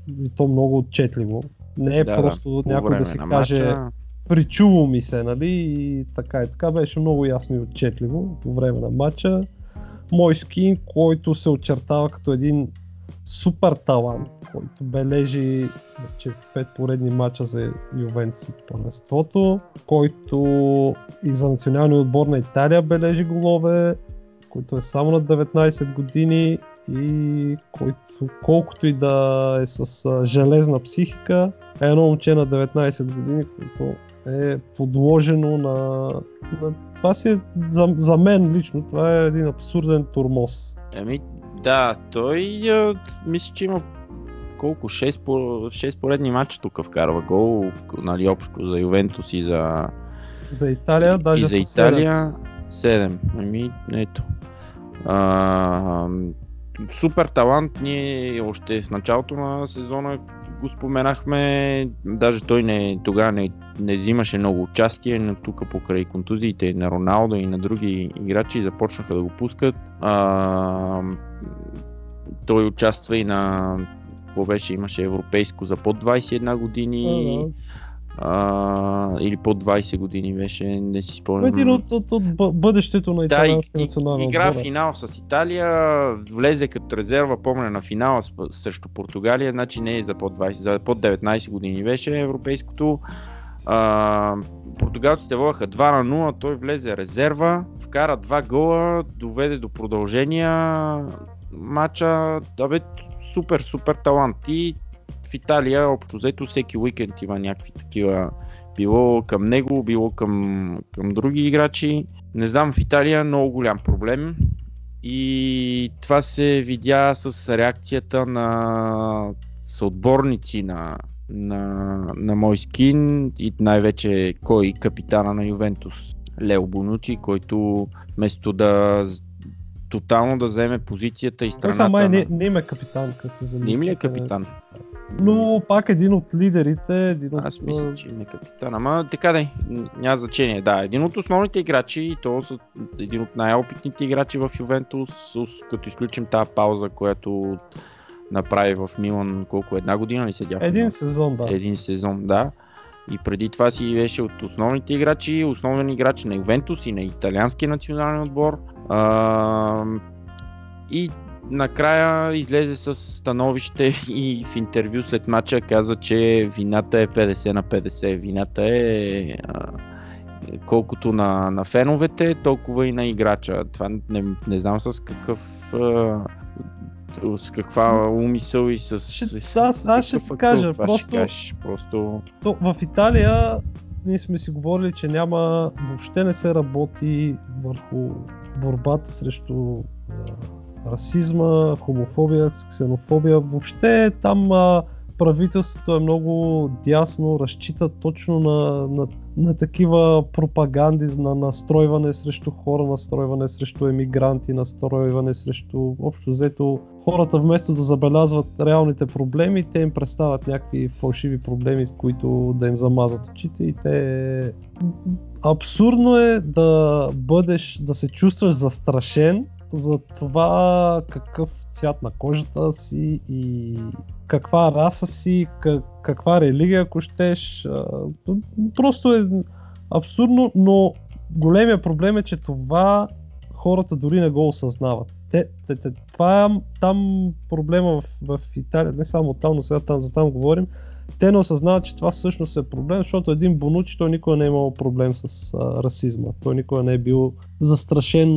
И то много отчетливо. Не е Да, просто по някой да си каже матча. причуло ми се, нали? И така и така беше много ясно и отчетливо по време на матча. Мой скин, който се очертава като един супер талант, който бележи вече пет поредни мача за Ювентус от първенството, който и за националния отбор на Италия бележи голове, който е само на 19 години и който колкото и да е с железна психика, е едно момче на 19 години, което е подложено на... на... Това си е, за, за мен лично, това е един абсурден турмоз. Ами, да, той а, мисля, че има колко? 6, по, 6 поредни матча тук вкарва гол, нали, общо за Ювентус и за, За Италия, даже и за. Италия 7. Ами, ето. А, супер талант, ние още в началото на сезона го споменахме, даже той не, тогава не, не взимаше много участие, но тук покрай контузиите на Роналдо и на други играчи започнаха да го пускат. А, той участва и на какво беше, имаше европейско за под 21 години да. А, или под 20 години беше, не си спомням. Един от, от, от бъ- бъдещето на Да, италианска и, национална игра отбора. финал с Италия, влезе като резерва, помня на финала срещу Португалия, значи не е за под, 20, за под 19 години беше европейското. А, португалците водеха 2 на 0, той влезе резерва, вкара два гола, доведе до продължения матча. Да бе, супер, супер талант. И в Италия, общо взето, всеки уикенд има някакви такива било към него, било към, към други играчи. Не знам, в Италия е много голям проблем и това се видя с реакцията на съотборници на, на, на мой скин и най-вече кой капитана на Ювентус. Лео Бонучи, който вместо да тотално да вземе позицията и страната... Сама на... не, не има капитан, като се замисля. Не им ли е капитан? Но пак един от лидерите, един от... Аз мисля, че им е капитан. Ама така да няма значение. Да, един от основните играчи и то са един от най-опитните играчи в Ювентус, като изключим тази пауза, която направи в Милан колко една година ли седя? Един сезон, да. Един сезон, да. И преди това си беше от основните играчи, основен играч на Ювентус и на италианския национален отбор. А, и накрая излезе с становище и в интервю след матча каза, че вината е 50 на 50. Вината е а, колкото на, на феновете, толкова и на играча. Това не, не знам с какъв а, с каква умисъл и с... Ще, с, аз, аз ще ти кажа, това просто, ще кажеш, просто... То, в Италия ние сме си говорили, че няма, въобще не се работи върху борбата срещу расизма, хомофобия, ксенофобия. Въобще там а, правителството е много дясно, разчита точно на, на, на такива пропаганди, на настройване срещу хора, настройване срещу емигранти, настройване срещу общо взето хората вместо да забелязват реалните проблеми, те им представят някакви фалшиви проблеми, с които да им замазат очите и те... Абсурдно е да бъдеш, да се чувстваш застрашен за това какъв цвят на кожата си и каква раса си, как, каква религия, ако щеш. Просто е абсурдно, но големия проблем е, че това хората дори не го осъзнават. Те, те, те, това е там проблема в, в Италия, не само там, но сега там, за там говорим, те не осъзнават, че това всъщност е проблем, защото един Бонучи той никога не е имал проблем с а, расизма. Той никога не е бил застрашен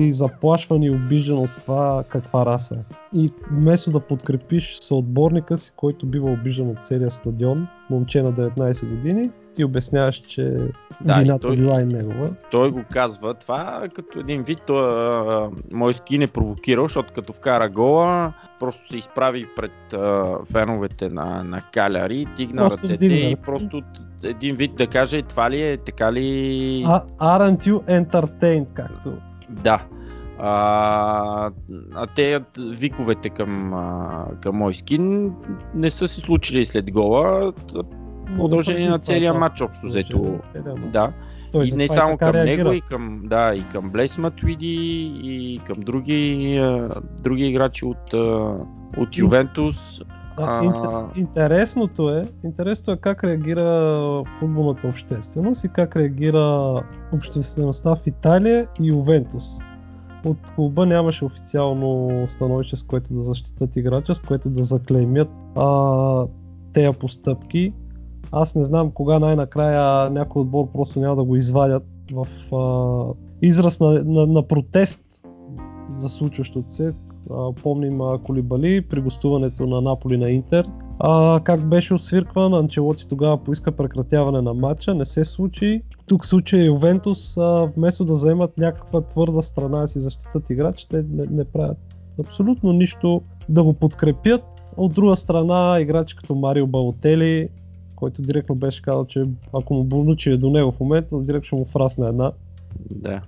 и заплашван и обижен от това каква раса е. И вместо да подкрепиш съотборника си, който бива обижен от целия стадион, момче на 19 години, ти обясняваш, че да, вината той, била и негова. Той го казва това като един вид, той, мой ски не провокирал, защото като вкара гола, просто се изправи пред а, феновете на, на Каляри, дигна просто ръцете дигна. и просто един вид да каже, това ли е, така ли... А, aren't you entertained, както... Да. А, а те виковете към, към мой скин не са се случили след гола продължение на целия матч общо взето. Да. Той и не само към реагира. него, и към, да, и към Блес Матуиди, и към други, други играчи от, от Ювентус. Да, интер, интересното е, интересното е как реагира футболната общественост и как реагира обществеността в Италия и Ювентус. От клуба нямаше официално становище, с което да защитат играча, с което да заклеймят а, тези постъпки аз не знам кога най-накрая някой отбор просто няма да го извадят в а, израз на, на, на протест за случващото се. А, помним а, Колибали при гостуването на Наполи на Интер. А, как беше освиркван, Анчелоти тогава поиска прекратяване на матча, не се случи. Тук в случая Ювентус, а, вместо да вземат някаква твърда страна и си защитат играчите, не, не правят абсолютно нищо да го подкрепят. От друга страна, играчи като Марио Балотели който директно беше казал, че ако му Бонучи е до него в момента, директно ще му фрасне една. Да.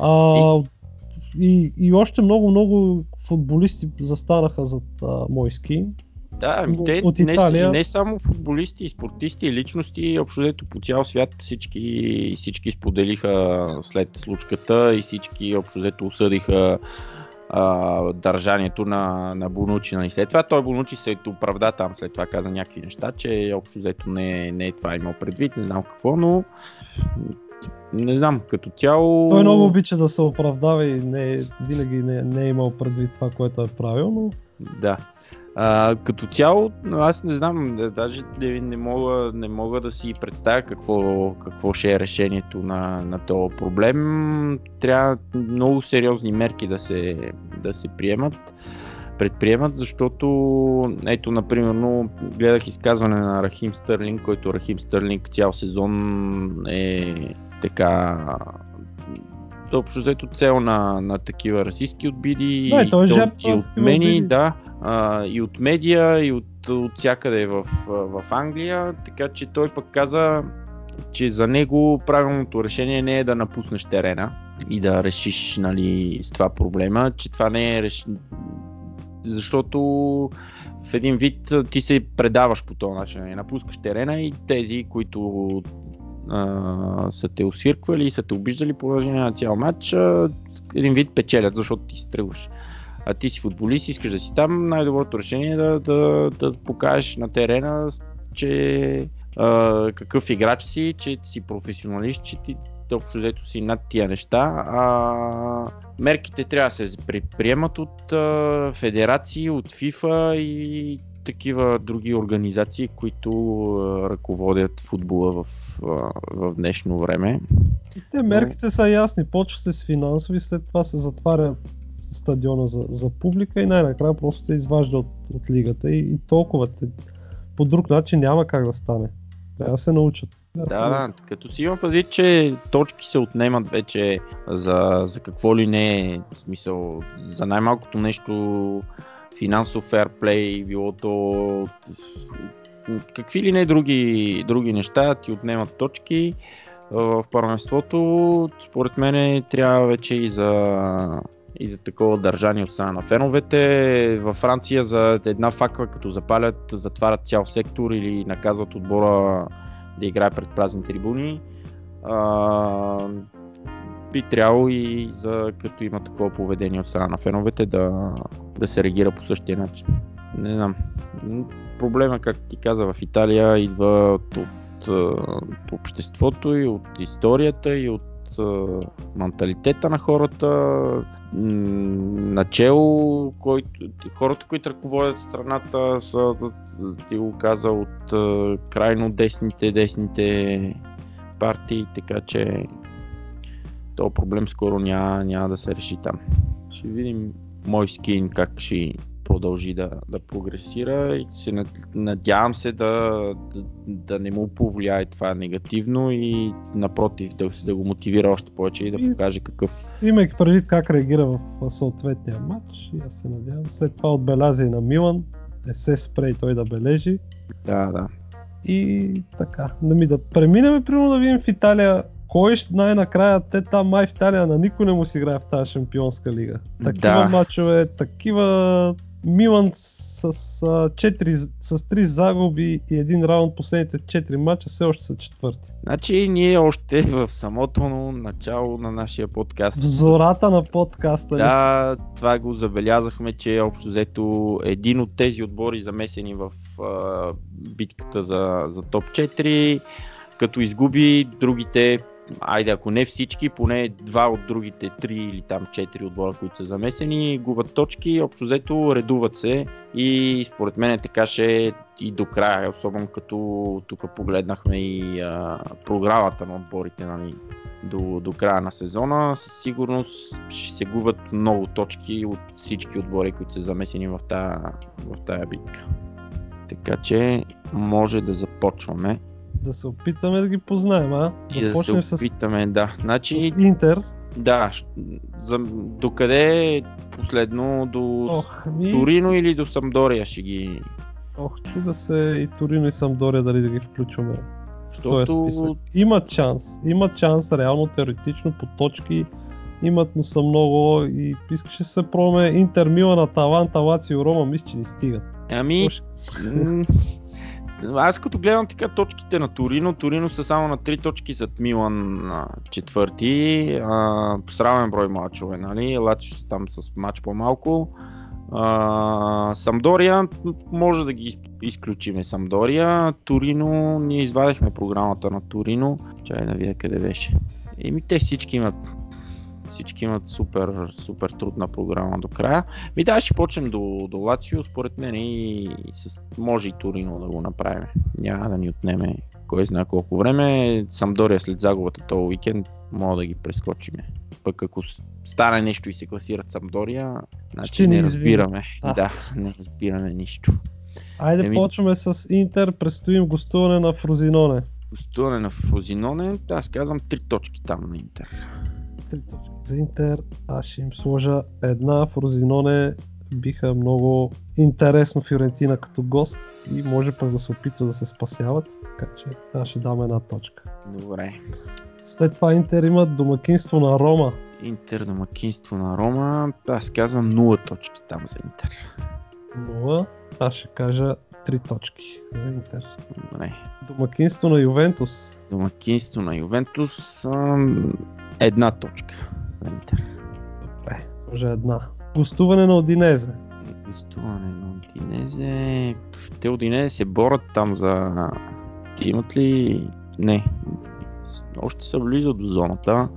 А, и... И, и още много, много футболисти застанаха зад а, Мойски. Да, ами те от Италия... не, не само футболисти, и спортисти, и личности, общо по цял свят всички, всички споделиха след случката и всички общо осъдиха а, държанието на, на Бонучина. И след това той Бонучи се оправда там, след това каза някакви неща, че общо взето не, не е това имал предвид, не знам какво, но не знам, като цяло... Той много обича да се оправдава и не, винаги не, не е имал предвид това, което е правил, но... Да. А, като цяло, аз не знам, да- даже не, не, мога, не мога да си представя какво, какво ще е решението на, на този проблем. Трябва много сериозни мерки да се, да се приемат, предприемат, защото ето, например, гледах изказване на Рахим Стърлинг, който Рахим Стърлинг цял сезон е така общо взето цел на, на такива расистски обиди Да, и той е жертва и на от такива мени, обиди. да, и от медия, и от, от всякъде в, в Англия, така че той пък каза, че за него правилното решение не е да напуснеш терена и да решиш нали, с това проблема, че това не е реш... защото в един вид ти се предаваш по този начин, нали, напускаш терена и тези, които а, са те освирквали и са те обиждали по на цял матч, а, един вид печелят, защото ти се тръгваш. А ти си футболист, искаш да си там, най-доброто решение е да, да, да покажеш на терена, че а, какъв играч си, че си професионалист, че ти общо взето си над тия неща. А, мерките трябва да се предприемат от а, федерации, от FIFA и такива други организации, които а, ръководят футбола в, а, в днешно време. Те мерките са ясни. Почва се с финансови, след това се затваря стадиона за, за публика и най-накрая просто се изважда от, от лигата и, и толкова. Те, по друг начин няма как да стане. Трябва да се научат. Се Да, да, като си има предвид, че точки се отнемат вече за, за какво ли не, в смисъл, за най-малкото нещо финансов ферплей, било то какви ли не други, други неща ти отнемат точки в първенството, според мен трябва вече и за и за такова държание от страна на феновете. Във Франция за една факла, като запалят, затварят цял сектор или наказват отбора да играе пред празни трибуни. А, би трябвало и за като има такова поведение от страна на феновете да, да се реагира по същия начин. Не знам. Проблема, как ти каза, в Италия идва от, от, от обществото и от историята и от менталитета на хората, начало, който, хората, които ръководят страната са, ти го каза, от крайно десните, десните партии, така че този проблем скоро няма, няма да се реши там. Ще видим мой скин как ще продължи да, да прогресира и се над- надявам се да, да, да не му повлияе това негативно и напротив да, да го мотивира още повече и да покаже какъв Имайки предвид как реагира в в съответния матч, и аз се надявам. След това отбеляза и на Милан. Не се спре и той да бележи. да, да. И така. Да ми да преминем примерно да видим в Италия кой ще най-накрая, те там май в Италия на никой не му си играе в тази шампионска лига. Такива Да. мачове, такива Милан с, с, а, 4, с 3 загуби и един раунд последните 4 мача все още са четвърти. Значи ние още в самото начало на нашия подкаст В зората на подкаста. Да, това го забелязахме, че общо взето един от тези отбори замесени в а, битката за, за топ 4, като изгуби другите, айде ако не всички, поне два от другите три или там четири отбора, които са замесени, губят точки, общо взето редуват се и според мен така ще е и до края, особено като тук погледнахме и а, програмата на отборите нали, до, до края на сезона, със сигурност ще се губят много точки от всички отбори, които са замесени в тая, в тая битка. Така че може да започваме Да се опитаме да ги познаем, а? и да се Започнем с, опитаме. Да, значи, с Интер. да, за, докъде последно до Ох, ми... Торино или до Самдория ще ги... Ох, чуда се и Торино и Самдория дали да ги включваме този Защото списък. Има шанс. Има шанс, реално, теоретично, по точки имат, но са много и искаше да се пробваме Интер, Милан, Аталанта, Лацио, Рома, мисля, че ни стигат. Ами, м, аз като гледам така точките на Торино, Торино са само на 3 точки зад Милан на четвърти, а, с брой мачове, нали? Лачо там с мач по-малко. А, Самдория, може да ги из- изключиме Самдория. Торино, ние извадихме програмата на Торино. Чай да видя къде беше. Еми те всички имат всички имат супер, супер трудна програма до края. Ми да, ще почнем до, до Лацио, според мен и с, може и Торино да го направим. Няма да ни отнеме кой знае колко време. Самдория след загубата този уикенд мога да ги прескочиме. Пък ако стане нещо и се класират Самдория, значи Ще не извинят. разбираме. Да. Да, не разбираме нищо. Айде Еми- почваме с Интер, предстоим гостуване на Фрозиноне. Гостуване на Фрозиноне, аз казвам три точки там на Интер. Три точки за Интер. Аз ще им сложа една. Фрозиноне биха много интересно Фиорентина като гост и може пък да се опитва да се спасяват, така че аз ще дам една точка. Добре. След това Интер имат домакинство на Рома. Интер домакинство на Рома, аз казвам 0 точки там за Интер. 0. Аз ще кажа 3 точки за Интер. Добре. Домакинство на Ювентус. Домакинство на Ювентус, ам, една точка за Интер. Добре, може една. Гостуване на Одинезе. Гостуване на Одинезе. Те Одинезе се борят там за... Имат ли... Не. Още са близо до зоната.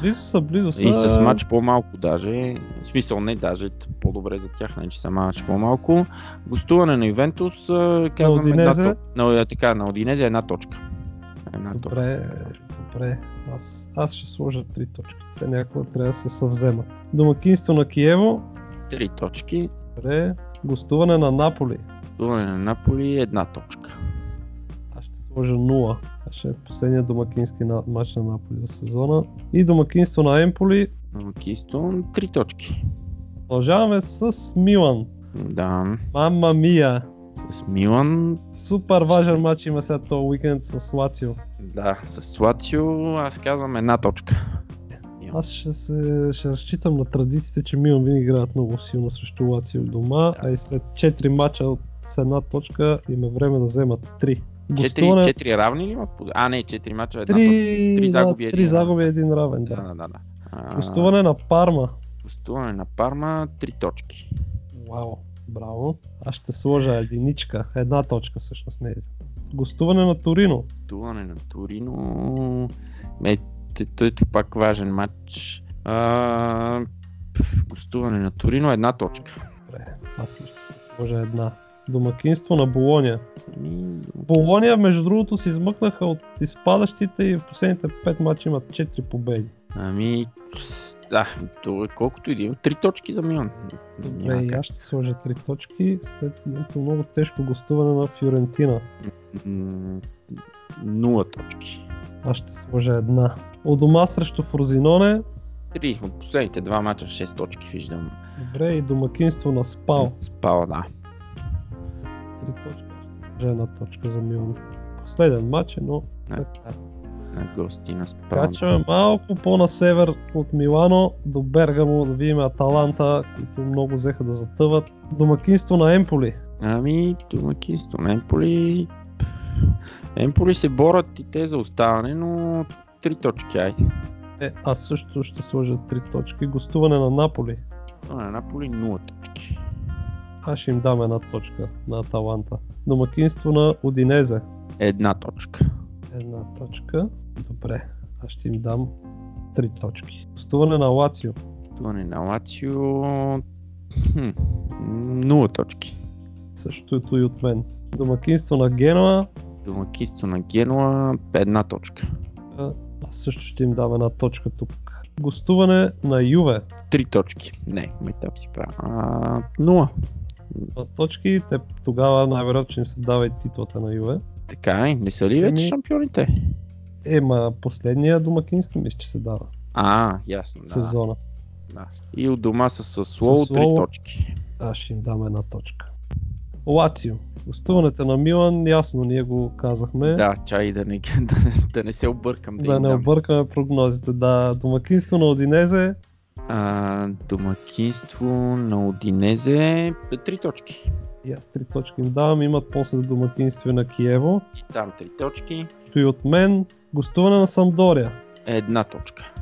Близо са, близо са. И с матч по-малко даже. В смисъл не даже, по-добре за тях, не че са матч по-малко. Гостуване на Ювентус, казвам една Одинезе? точка. На, така, на Одинезе една точка. Една точка. Добре. Аз, аз ще сложа 3 точки. Те някога трябва да се съвземат. Домакинство на Киево. Три точки. Добре. Гостуване на Наполи. Гостуване на Наполи една точка. Аз ще сложа 0. Това ще е последният домакински на, матч на Наполи за сезона. И домакинство на Емполи. Домакинство три точки. Продължаваме с Милан. Да. Мама мия. С Милан Супер важен матч има след този уикенд с Лацио. Да, с Лацио аз казвам една точка. Аз ще, се, ще разчитам на традициите, че Милан винаги играят много силно срещу Лацио дома, а и след 4 мача от с една точка им е време да вземат 3. Четири, четири равни ли имат? А, не, четири мача, една Три, точка. Три загуби, да, един три равен. загуби, един равен, да. Да, да, да. А, Гостуване на Парма. Гостуване на Парма, три точки. Вау, браво. Аз ще сложа единичка, една точка всъщност не е. Гостуване на Торино. Гостуване на Торино. Е, той е пак важен матч. А, гостуване на Торино, една точка. Добре, аз също сложа една. Домакинство на Болония. Ми, Болония, между другото, се измъкнаха от изпадащите и в последните 5 мача имат 4 победи. Ами, да, то е колкото и да има. Три точки за Милан. Добре, и аз ще сложа 3 точки. След което много тежко гостуване на Фиорентина. Нула точки. Аз ще сложа една. У дома срещу Фрозиноне. Три от последните два мача 6 точки виждам. Добре, и домакинство на Спал. Спала, да. 3 точки. Ще сложа една точка за Милан. Последен матч но Да. така. На гости на Спала. Качваме малко по-на север от Милано до Бергамо да видим Аталанта, които много взеха да затъват. Домакинство на Емполи. Ами, домакинство на Емполи. Емполи се борят и те за оставане, но три точки, айде. Е, аз също ще сложа 3 точки. Гостуване на Наполи. А, на Наполи 0 точки. Аз ще им дам една точка на Аталанта. Домакинство на Одинезе. Една точка. Една точка. Добре, аз ще им дам 3 точки. Гостуване на Лацио. Гостуване на Лацио. Хм, 0 точки. Същото и от мен. Домакинство на Генуа. Домакинство на Генуа, една точка. Аз също ще им дам една точка тук. Гостуване на Юве. Три точки. Не, майтап си правя. А, нула. На точки, те тогава най-вероятно ще им се дава и титлата на Юве. Така е, не са ли вече Еми- шампионите? Ема, последния домакински мисля, че се дава А, ясно, да. сезона. да. И от дома с Сасуоло три точки. Аз ще им дам една точка. Лацио. Гостуването на Милан, ясно, ние го казахме. Да, чай да не, да, да не се объркам. Да, да не дам. объркаме прогнозите. Да, домакинство на Одинезе. А, домакинство на Одинезе, три точки. И аз три точки им давам. Имат после домакинство на Киево. И там три точки, И от мен гостуване на Самдория. една точка.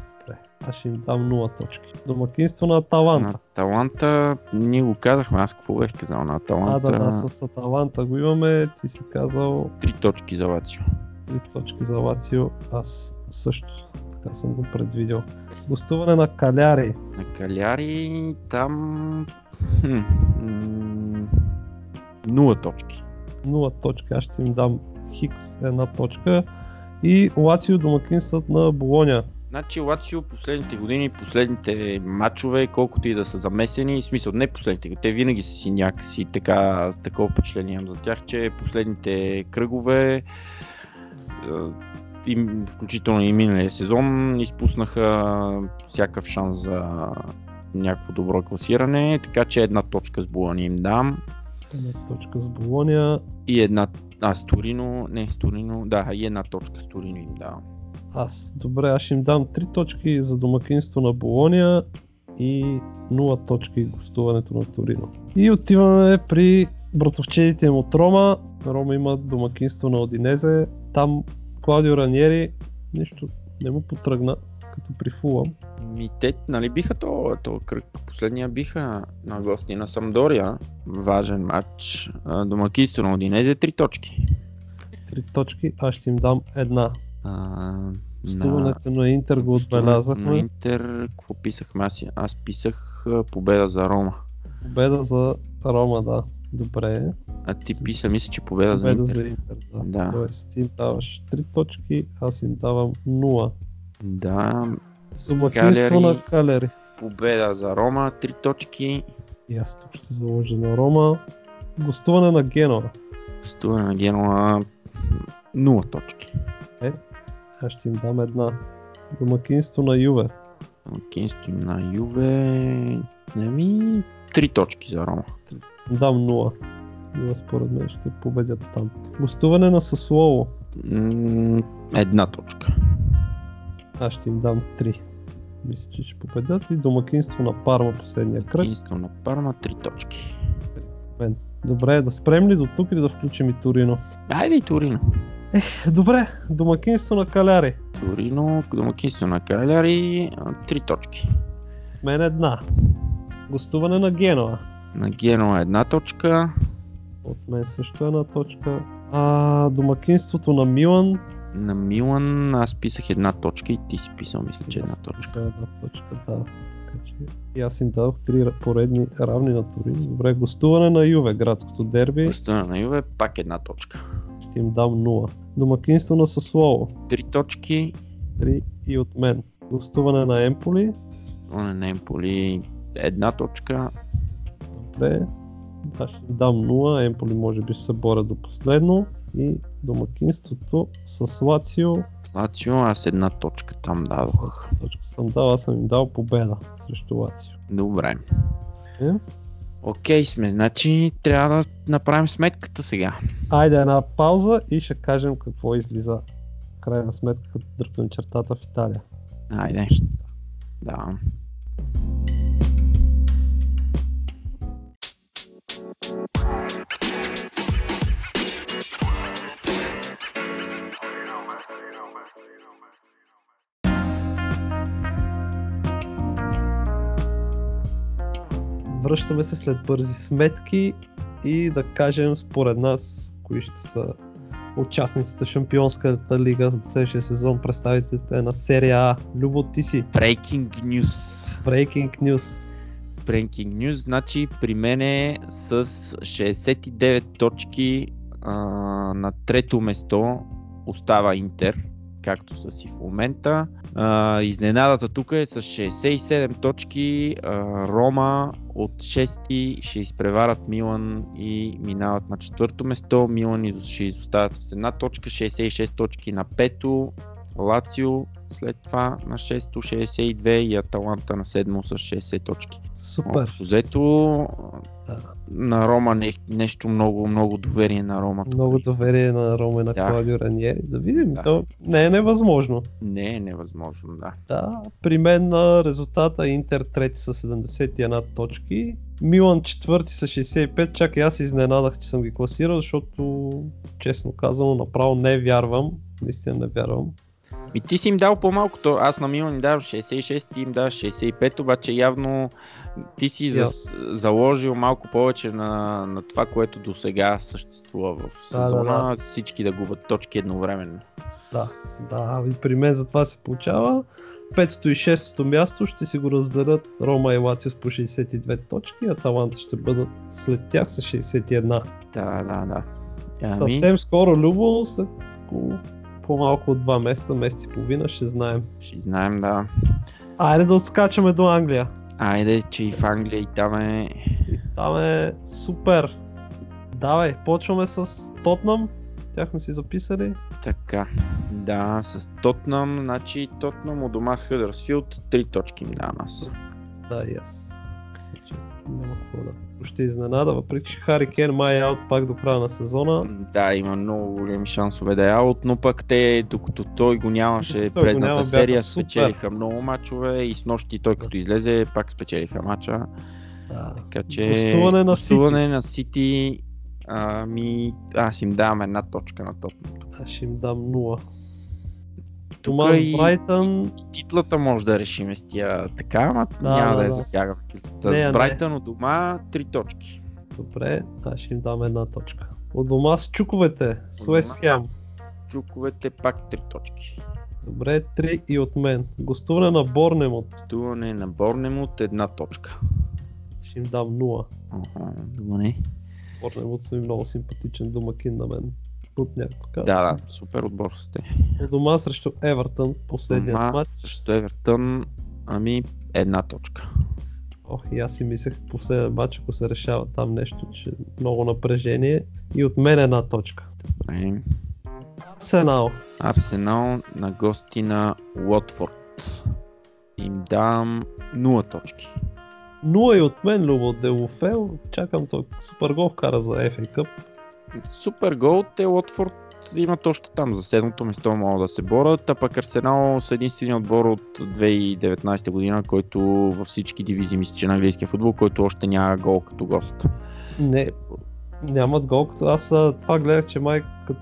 Аз ще им дам 0 точки. Домакинство на Аталанта. На Аталанта, ние го казахме, аз какво бех казал на А, Аталанта, да, да, с Аталанта го имаме. Ти си казал три точки за Лацио. 3 точки за Лацио. Аз също така съм го предвидел. Гостуване на Каляри. На Каляри там... Нула точки. 0 точка. Аз ще им дам Хикс една точка. И Лацио домакинстват на Болоня. Значи Лацио последните години, последните матчове, колкото и да са замесени, в смисъл не последните, те винаги са си някакси така, такова впечатление имам за тях, че последните кръгове, е, им, включително и миналия сезон, изпуснаха всякакъв шанс за някакво добро класиране, така че една точка с Болония им дам Една точка с Болония. и една, а с Торино, не с Торино, да, и една точка с Торино им давам. Аз, добре, аз ще им дам 3 точки за домакинство на Болония и 0 точки гостуването на Торино. И отиваме при братовчедите им от Рома. Рома има домакинство на Одинезе. Там Клаудио Раниери нищо не му потръгна, като при Фулъм. Ми те, нали биха то, то кръг. Последния биха на гости на Самдория. Важен матч. Домакинство на Одинезе, три точки. 3 точки, аз ще им дам една. А, Гостуването на Интер го гостуването На отбелязахме. Интер, какво писахме? Аз, аз писах победа за Рома. Победа за Рома, да. Добре. А ти писа, мисля, че победа, за Победа Интер. за Интер, да. Да. Тоест ти им даваш 3 точки, аз им давам 0. Да. Домакинство на Калери. победа за Рома, три точки. И аз ще заложа на Рома. Гостуване на Генова. Гостуване на Генуа, 0 точки. Аз ще им дам една. Домакинство на Юве. Домакинство на Юве, ами, три точки за Рома. Дам 0. Юве според мен ще победят там. Гостуване на Съслово. М, Една точка. Аз ще им дам 3. Мисля, че ще победят. И домакинство на Парма последния кръг. Домакинство на Парма, три точки. Добре, да спрем ли до тук или да включим и Торино? Айде и Торино. Добре, домакинство на Каляри. Торино, домакинство на Каляри, три точки. Мен една. Гостуване на Генова. На Генуа една точка. От мен също една точка. А, домакинството на Милан. На Милан аз писах една точка и ти си писал, мисля, че една точка. една точка, да. Така че и аз им дадох три поредни равни на Турин. Добре, гостуване на Юве, градското дерби. Гостуване на Юве, пак една точка. Ще им дам 0. Домакинство на Съслово. Три точки. 3 и от мен. Гостуване на Емполи. Гостуване на Емполи, една точка. Добре. Аз ще им дам 0. Емполи може би ще се борят до последно. И домакинството с Лацио. Лацио, аз една точка там дадох. Точка съм дал, аз съм им дал победа срещу Лацио. Добре. Е? Окей сме, значи трябва да направим сметката сега. Айде една пауза и ще кажем какво излиза крайна сметка като дръпнем чертата в Италия. Айде. Да. Връщаме се след бързи сметки и да кажем според нас кои ще са участниците в Шампионската лига за следващия сезон, представителите на серия А. Любо, ти си. Breaking news. Breaking News. Breaking news, значи при мене с 69 точки а, на трето место остава Интер, както са си в момента. А, изненадата тук е с 67 точки. А, Рома от 6 ще изпреварат Милан и минават на четвърто место. Милан ще изоставят с една точка, 66 точки на пето. Лацио след това на 6 62 и Аталанта на 7 с 60 точки. Супер. Общо взето Да. На Рома не, нещо много, много доверие на Рома. тук. Много доверие на Рома и на Да. Клаудио Раниери. Да видим, Да. то не е невъзможно. Не е невъзможно, да. Да, при мен на резултата Интер трети с 71 точки, Милан четвърти с 65, чакай аз изненадах, че съм ги класирал, защото честно казано направо не вярвам, наистина не вярвам, И ти си им дал по-малко, то аз на Милан им давам 66, ти им даваш 65, обаче явно ти си Я. за, заложил малко повече на, на това, което до сега съществува в Да, да, сезона, всички да губят точки едновременно. Да, да, и при мен за това се получава. Петото и шестото място ще си го разделят Рома и Лацио с по 62 точки, а Таланта ще бъдат след тях с 61. Да, да, да. Ами, Съвсем скоро, Любо, след около по-малко от 2 месеца, месец и половина, ще знаем. ще знаем, да. Айде да отскачаме до Англия. Айде, че и в Англия и там е... И там е супер. Давай, почваме с Тотнам. Тях сме си записали. Така, да, с Тотнам, значи Тотнам от дома с Хъдърсфилд, 3 точки им давам аз. Да, и аз. Няма какво да. Ще изненада, въпреки че Хари Кен май е аут пак до края на сезона. Да, има много големи шансове да е аут, но пък те, докато той го нямаше той го предната няма, бяха серия, спечелиха много мачове и с нощи той като излезе, пак спечелиха мача. Да. Така че Гостуване на гостуване на Сити, ами, аз им давам една точка на Тотнам. Аз ще им дам 0. Томас и, Брайтън. и титлата може да решим с тия така, ама Да, няма да, да, я да. засягам. Не, С не. Брайтън от дома, 3 точки. Добре, аз ще им дам една точка. От дома с чуковете, с Уест. Хем. Чуковете пак 3 точки. Добре, 3 и от мен. Гостуване на Борнемот. Пътуване на Борнемут, една точка. Ще им дам 0. Ага, добре. Борнемот са ми много симпатичен домакин на мен. От някакъв Да, да, супер отбор сте. От дома срещу Евертън, последният Дома матч. Срещу Евертън, ами една точка. Ох, и аз си мислех последния матч, ако се решава там нещо, че много напрежение. И от мен една точка. Добре. Арсенал. Арсенал на гости на Уотфорд. Им дам 0 точки. 0 и от мен, Любо Делофел. Чакам той супер гол вкара за FA Cup. Супер гол, те Уотфорд имат още там за седмото место могат да се борят, а пък Арсенал са единствения отбор от 2019 година, който във всички дивизии мисля, че на английския футбол, който още няма гол като гост. Не, нямат гол, като аз това гледах, че май като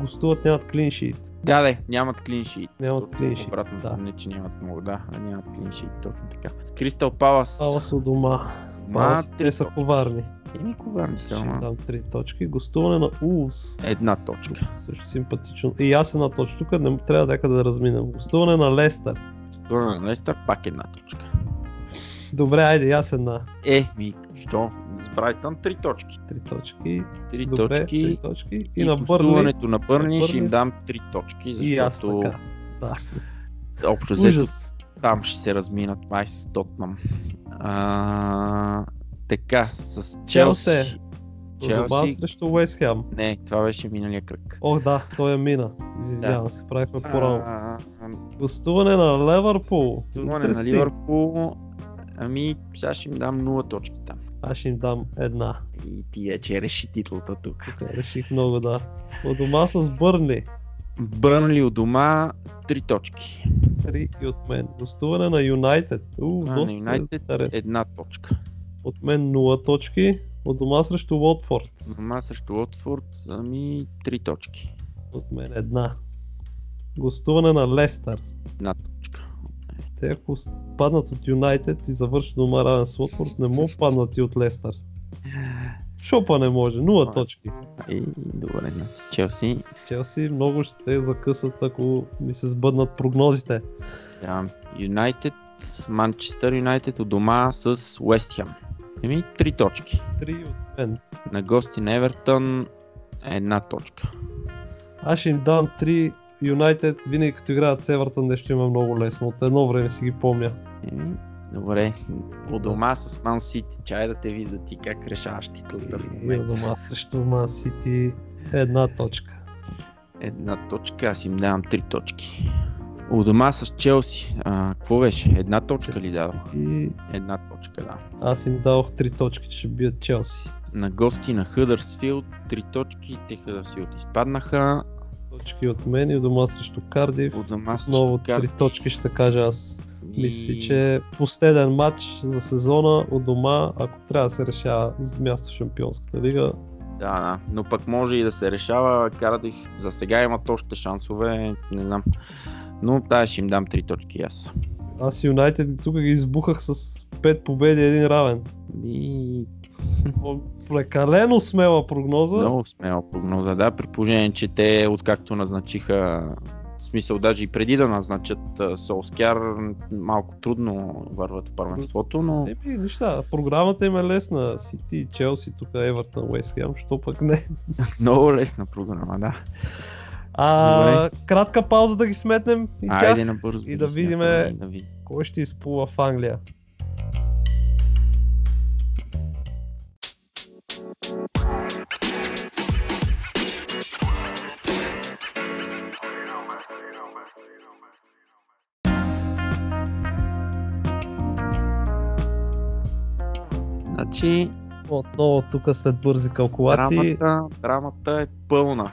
гостуват нямат клиншит. Да, да, нямат клиншит. Нямат клиншит, Обратно, да. не че нямат много, да, а нямат клиншит, точно така. С Кристал Палас. Палас у дома. Ма, Палас, те са коварни. Еми, са, Ще им ама. дам 3 точки. Гостуване на Улс. Една точка. Също симпатично. И аз една точка. Тук не трябва някъде да разминем. Гостуване на Лестър. Тура на Лестър, пак една точка. Добре, айде, аз една. Е, ми, що? С Брайтън три точки. Три точки. Три Добре, точки. три точки. И, И, на Бърли. на Бърни ще им дам три точки, И аз защото така. Да. общо взето там ще се разминат май с Тотнам. А, така, с Челси. Челси. Дома Челси. срещу Уест Хем. Не, това беше миналия кръг. Ох да, той е мина. Извинявам се, правихме по-рано. А, Гостуване на Ливърпул. Гостуване на. Ливърпул. Ами, сега ще им дам 0 точки там. Аз ще им дам една. И ти вече реши титлата тук. Тук реших много да. От дома с Бърни. Бърнли от дома 3 точки. Три и от мен. Гостуване на Юнайтед. У, А, на доста Юнайтед интересно. една точка. От мен 0 точки. От дома срещу Уотфорд. Дома срещу Лотфорд, ами 3 точки. От мен една. Гостуване на Лестър. Една точка. Те ако паднат от Юнайтед и завършат дома равен с Уотфорд, не могат паднат и от Лестър. Шопа не може. 0 А. точки. И добре, значи Челси. Челси много ще закъсат, ако ми се сбъднат прогнозите. Юнайтед, Манчестър Юнайтед от дома с Уест Хем. Еми 3 точки. 3 от мен. На гости на Евертън една точка. Аз ще им дам 3 Юнайтед, винаги като играят с Евертън нещо има много лесно. От едно време си ги помня. Еми, добре. От дома с Ман Сити. Чай да те видя ти как решаваш титлата И момента. дома срещу Ман Сити една точка. Една точка, аз им давам 3 точки. У дома с Челси. А, какво беше? Една точка ли дадох? И Една точка, да. аз им дадох 3 точки, че ще бият Челси. На гости на Хъдърсфилд 3 точки. Те Хъдърсфилд изпаднаха. Точки от мен и у дома срещу Кардив. У дома с Отново 3 Кардиф. точки ще кажа аз. И- Мисля, че последен матч за сезона от дома, ако трябва да се решава място в Шампионската лига, Да, да. Но пък може и да се решава. Кардив за сега имат още шансове. Не знам. Но тази ще им дам 3 точки аз. Аз Юнайтед тук ги избухах с 5 победи, един равен. И Прекалено смела прогноза. много смела прогноза, да, при положение, че те откакто назначиха в смисъл даже и преди да назначат Солскяр, малко трудно върват в първенството, но Еми, неща, програмата им е лесна. Сити, Челси, тук Евертън, Уест Хем, що пък не. много лесна програма, да. А, Добре. кратка пауза да ги сметнем и тях. Айде набързо. и да видиме- и Да видим. Кой ще изплува в Англия? Значи, Отново тук след бързи калкулации драмата, драмата е пълна.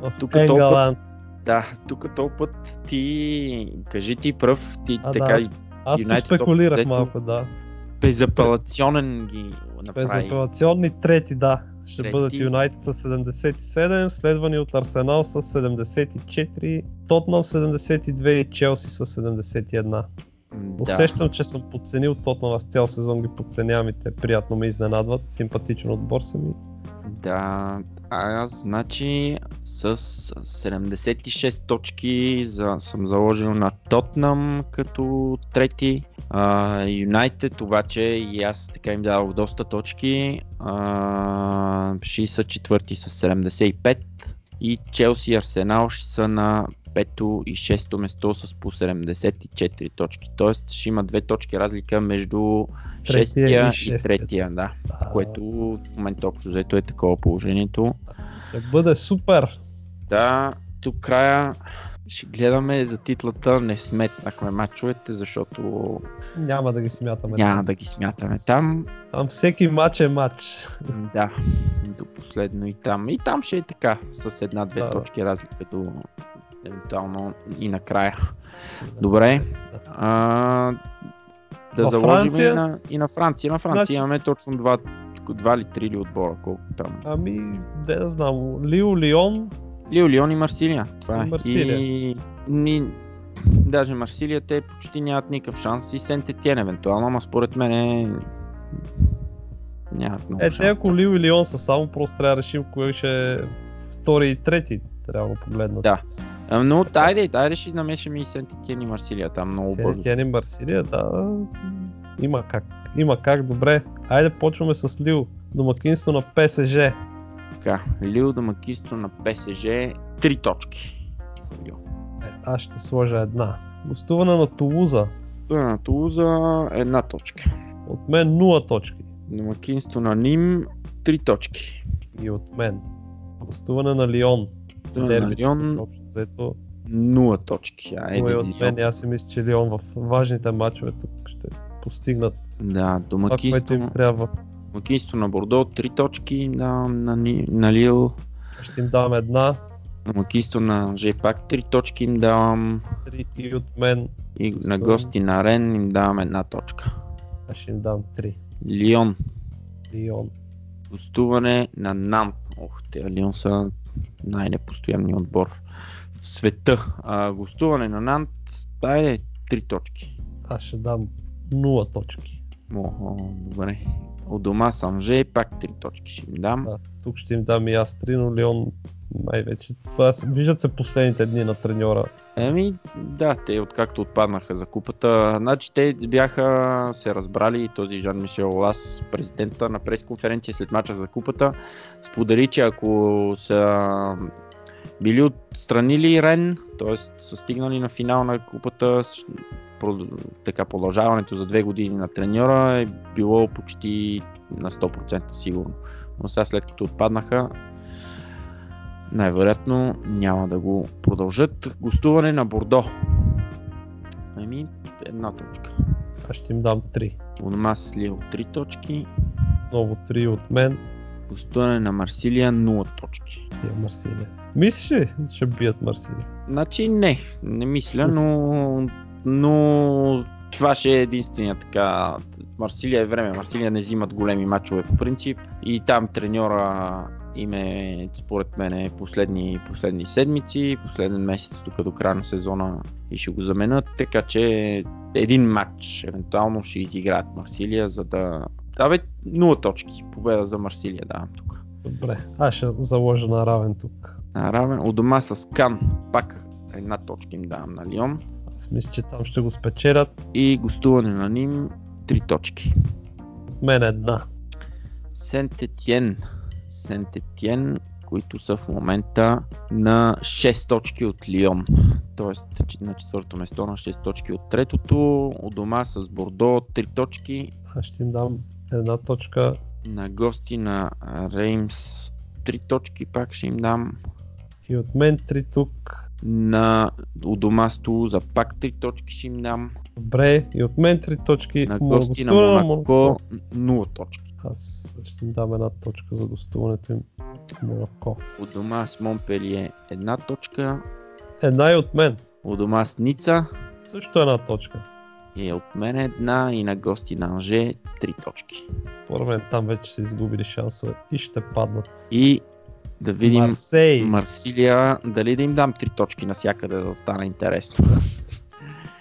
В тук толкова- Енгаланд. Да, тук този път ти, кажи ти пръв, ти А, така да, аз- Аз Юнайтед спекулирах малко, да. безапелационен ги направи. Безапелационни трети, да. Ще Трети. бъдат Юнайтед с 77, следвани от Арсенал с 74, Тотнам 72 и Челси с 71. М, Усещам, че съм подценил Тотнам, аз цял сезон ги подценявам и те приятно ме изненадват. Симпатичен отбор са ми. Да, аз значи с 76 точки за, съм заложил на Тотнам като трети. Юнайтед обаче и аз така им дадох доста точки. А, ще са четвърти с 75 и Челси и Арсенал ще са на пето и шесто место с по 74 точки. Тоест ще има две точки разлика между шестия и третия, да. Което в момента общо взето е такова положението. Ще бъде супер. Да, тук края ще гледаме за титлата. Не сметнахме мачовете, защото Няма да ги смятаме. няма да ги смятаме там. Там всеки матч е матч. Да, до последно и там. И там ще е така, с една-две Да. точки разлика до евентуално и накрая. Добре. А, да Във заложим Франция? и на, и на Франция. На Франция Значи- имаме точно два, два или три ли отбора, колко там. Ами, да знам, Лио, Лион, Лио, Лион и Марсилия. Това е. И Марсилия. И, даже Марсилия те почти нямат никакъв шанс и Сент Етиен евентуално, ама според мен е... нямат много Е, шанс. ако Лио и Лион са само, просто трябва да решим кой ще е втори и трети, реално погледнат. Да. А, Но айде, айде ще намешим и Сент Етиен и Марсилия там много бързо. Тя не Марсилия, да. Има как. Има как, добре. Айде почваме с Лио. Домакинство на ПСЖ. Така, Лио домакинство на ПСЖ, три точки. Е, аз ще сложа една. Гостуване на Тулуза. Това на Тулуза една точка. От мен 0 точки. Домакинство на Ним, три точки. И от мен. Гостуване на Лион. Това на Лион, взето. нула точки. Айде, е от мен. Аз си мисля, че Лион в важните матчове тук ще постигнат Да, това, което домакинство, им трябва. домакинство на Бордо, три точки на, на, Ни- на Лил. Ще им дам една. Домакинство на Жепак, три точки им давам. Три и от мен. И на гости на Рен им давам една точка. Аз ще им дам три. Лион, Лион. гостуване на Нант. Ох, те Лион са най-непостоянният отбор в света. А, гостуване на Нант, айде, три точки. Аз ще дам 0 точки. О, добре. От дома Санже, пак три точки ще им дам. Да, тук ще им дам и аз 3, но Лион най-вече. Това, виждат се последните дни на треньора. Еми, да, те откакто отпаднаха за купата, значи те бяха се разбрали този Жан Мишел Лас, президента на пресконференция след мача за купата, сподели, че ако са били отстранили Рен, т.е. са стигнали на финал на купата, така продължаването за две години на треньора е било почти на 100% сигурно. Но сега след като отпаднаха, най-вероятно няма да го продължат. Гостуване на Бордо. Ами, една точка. Аз ще им дам 3. У нас Лио 3 точки. Ново 3 от мен. Гостуване на Марсилия 0 точки. Тия Марсилия. Мислиш ли, ще бият Марсилия? Значи не, не мисля, но, но това ще е единствения така. Марсилия е време. Марсилия не взимат големи матчове по принцип. И там треньора им е, според мен, е последни, последни седмици, последен месец, тук до края на сезона и ще го заменят. Така че един матч евентуално ще изиграят Марсилия, за да... Да, бе, 0 точки. Победа за Марсилия давам тук. Добре, аз ще заложа на равен тук. На равен. У дома с Кан. Пак една точка им давам на Лион. Аз мисля, че там ще го спечелят. И гостуване на Ним 3 точки. От мен една. Сент Етиен. Сент Етиен, които са в момента на 6 точки от Лион. Тоест на четвърто место на 6 точки от третото. У дома с Бордо 3 точки. Аз ще им дам една точка. На гости на Реймс 3 точки пак ще им дам. И от мен три тук. На у дома Тулуза пак 3 точки ще им дам. Добре, и от мен три точки. На гости на Монако 0 точки. Аз ще им дам една точка за гостуването им в Монако. У дома с Монпелие една точка. Една и от мен. У дома с Ница Също една точка. И от мен една и на гости на Анже 3 точки. Според мен там вече са изгубили шансове и ще паднат. И да видим Марсей. Марсилия, дали да им дам 3 точки навсякъде, да стане интересно.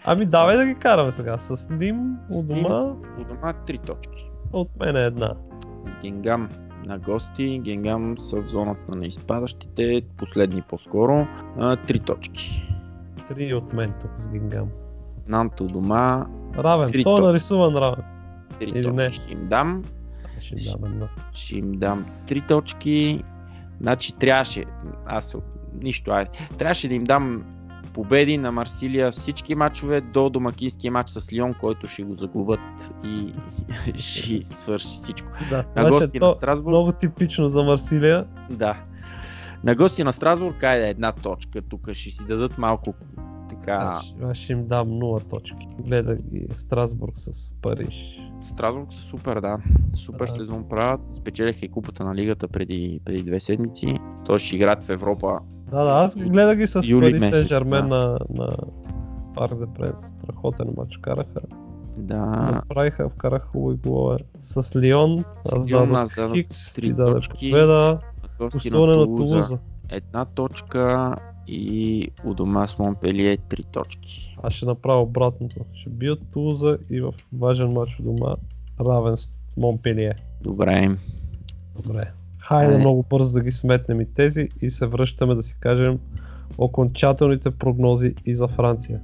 Ами давай да ги караме сега. С Ним у дома У дома 3 точки. от мен е една. С Генгам на гости. Генгам са в зоната на изпадащите, последни по-скоро. 3 точки. Три от мен тук с Гингам. Нант у дома Равен. Три Той е точки. нарисуван равен. 3 Или точки не? ще им дам. Ще им дам една. ще им дам 3 точки. Значи трябваше, аз нищо, айде. Трябваше да им дам победи на Марсилия всички матчове до домакинския матч с Лион, който ще го загубят и ще свърши всичко. Да, На гости на Страсбург, много типично за Марсилия. да. На гости на Страсбург, айде една точка. Тук ще си дадат малко така. Аз, аз ще им дам 0 точки. Гледах ги Страсбург с Париж. Страсбург са супер, да. Супер Да. сезон правят. Спечелиха и купата на лигата преди, преди две седмици. Той ще играят в Европа Да, да, аз гледах ги с Пари месец, Сен Жермен да. на, на Парк де Пренс. Страхотен матч караха. Да, Направиха, вкараха хубави голове. С Лион, аз дадох Хикс, ти даде победа. гости на. Тулуза. Една точка и у дома с Монпелие три точки. Аз ще направя обратното. Ще бият Тулуза и в важен матч у дома равен с Монпелие. Добре. Добре. Хайде Айде. много бързо да ги сметнем и тези и се връщаме да си кажем окончателните прогнози и за Франция.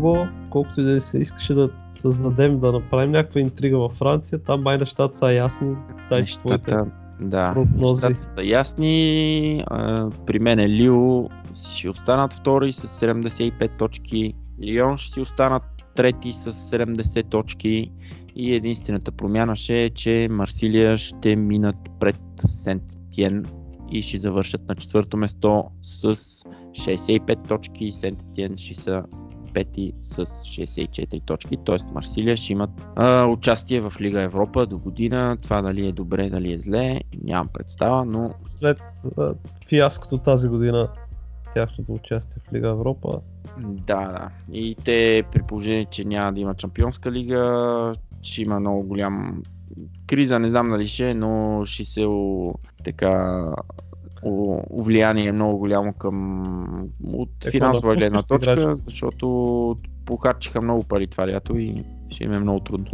Любо, колкото и да се искаше да създадем, да направим някаква интрига във Франция, там май нещата са ясни. Дай твоите Нещата, да, прогнози. нещата са ясни. А, При мен е Лио ще останат втори с 75 точки. Лион ще си останат трети с 70 точки. И единствената промяна ще е, че Марсилия ще минат пред Сент Тиен и ще завършат на четвърто место с 65 точки Сент Тиен ще са пети с 64 точки, т.е. Марсилия ще имат а, участие в Лига Европа до година. Това дали е добре, дали е зле, нямам представа, но След а, фиаското тази година, тяхното участие в Лига Европа, да, да. И те при положение, че няма да има Чемпионска лига, ще има много голям криза, не знам дали ще, е, но ще се така влияние много голямо към от Е, финансова да гледна точка, играчи? защото похарчиха много пари това лято и ще им е много трудно.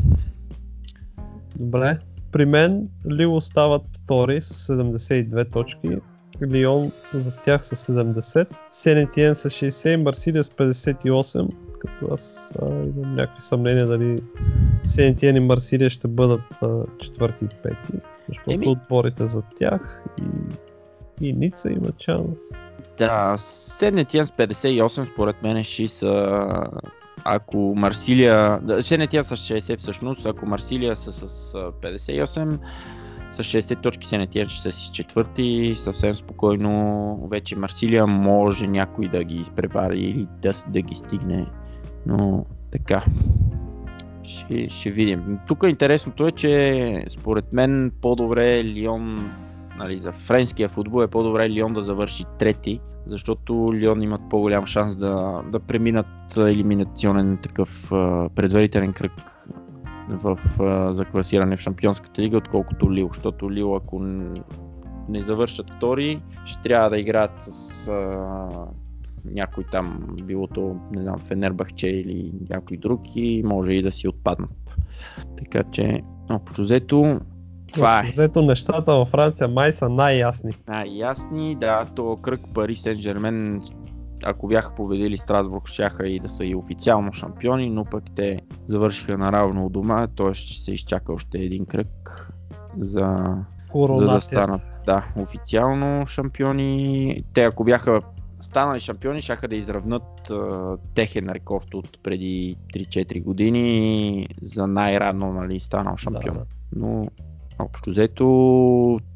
Добре. При мен Лил остават втори с 72 точки. Лион за тях с 70. Сенетиен с 60 Марсилия с 58. Като аз а, имам някакви съмнения дали Сенетиен и Марсилия ще бъдат а, четвърти и пети. Защото Еми. отборите за тях и, и Ница има шанс. Да, Сенетиен с 58 според мен ще са ако Марсилия, да, Сенетиен с 60 всъщност, ако Марсилия са с а, 58, с 60 точки се не тия, че са с четвърти, съвсем спокойно вече Марсилия може някой да ги изпревари или да, да ги стигне, но така. Ще, ще видим. Тук интересното е, че според мен по-добре Лион, нали, за френския футбол е по-добре Лион да завърши трети, защото Лион имат по-голям шанс да, да преминат елиминационен такъв предварителен кръг в, за класиране в Шампионската лига, отколкото Лил, защото Лил ако не завършат втори, ще трябва да играят с а, някой там, било то, не знам, Фенербахче или някой друг и може и да си отпаднат. Така че, общо взето, това е. Взето нещата във Франция май са най-ясни. Най-ясни, да, то кръг Пари Сен Жермен, ако бяха победили Страсбург, щяха и да са и официално шампиони, но пък те завършиха наравно у дома, т.е. ще се изчака още един кръг за, за да Коронация. станат да, официално шампиони. Те ако бяха станали шампиони, щяха да изравнат а, техен рекорд от преди 3-4 години за най-рано нали, станал шампион. Да, да. Но общо взето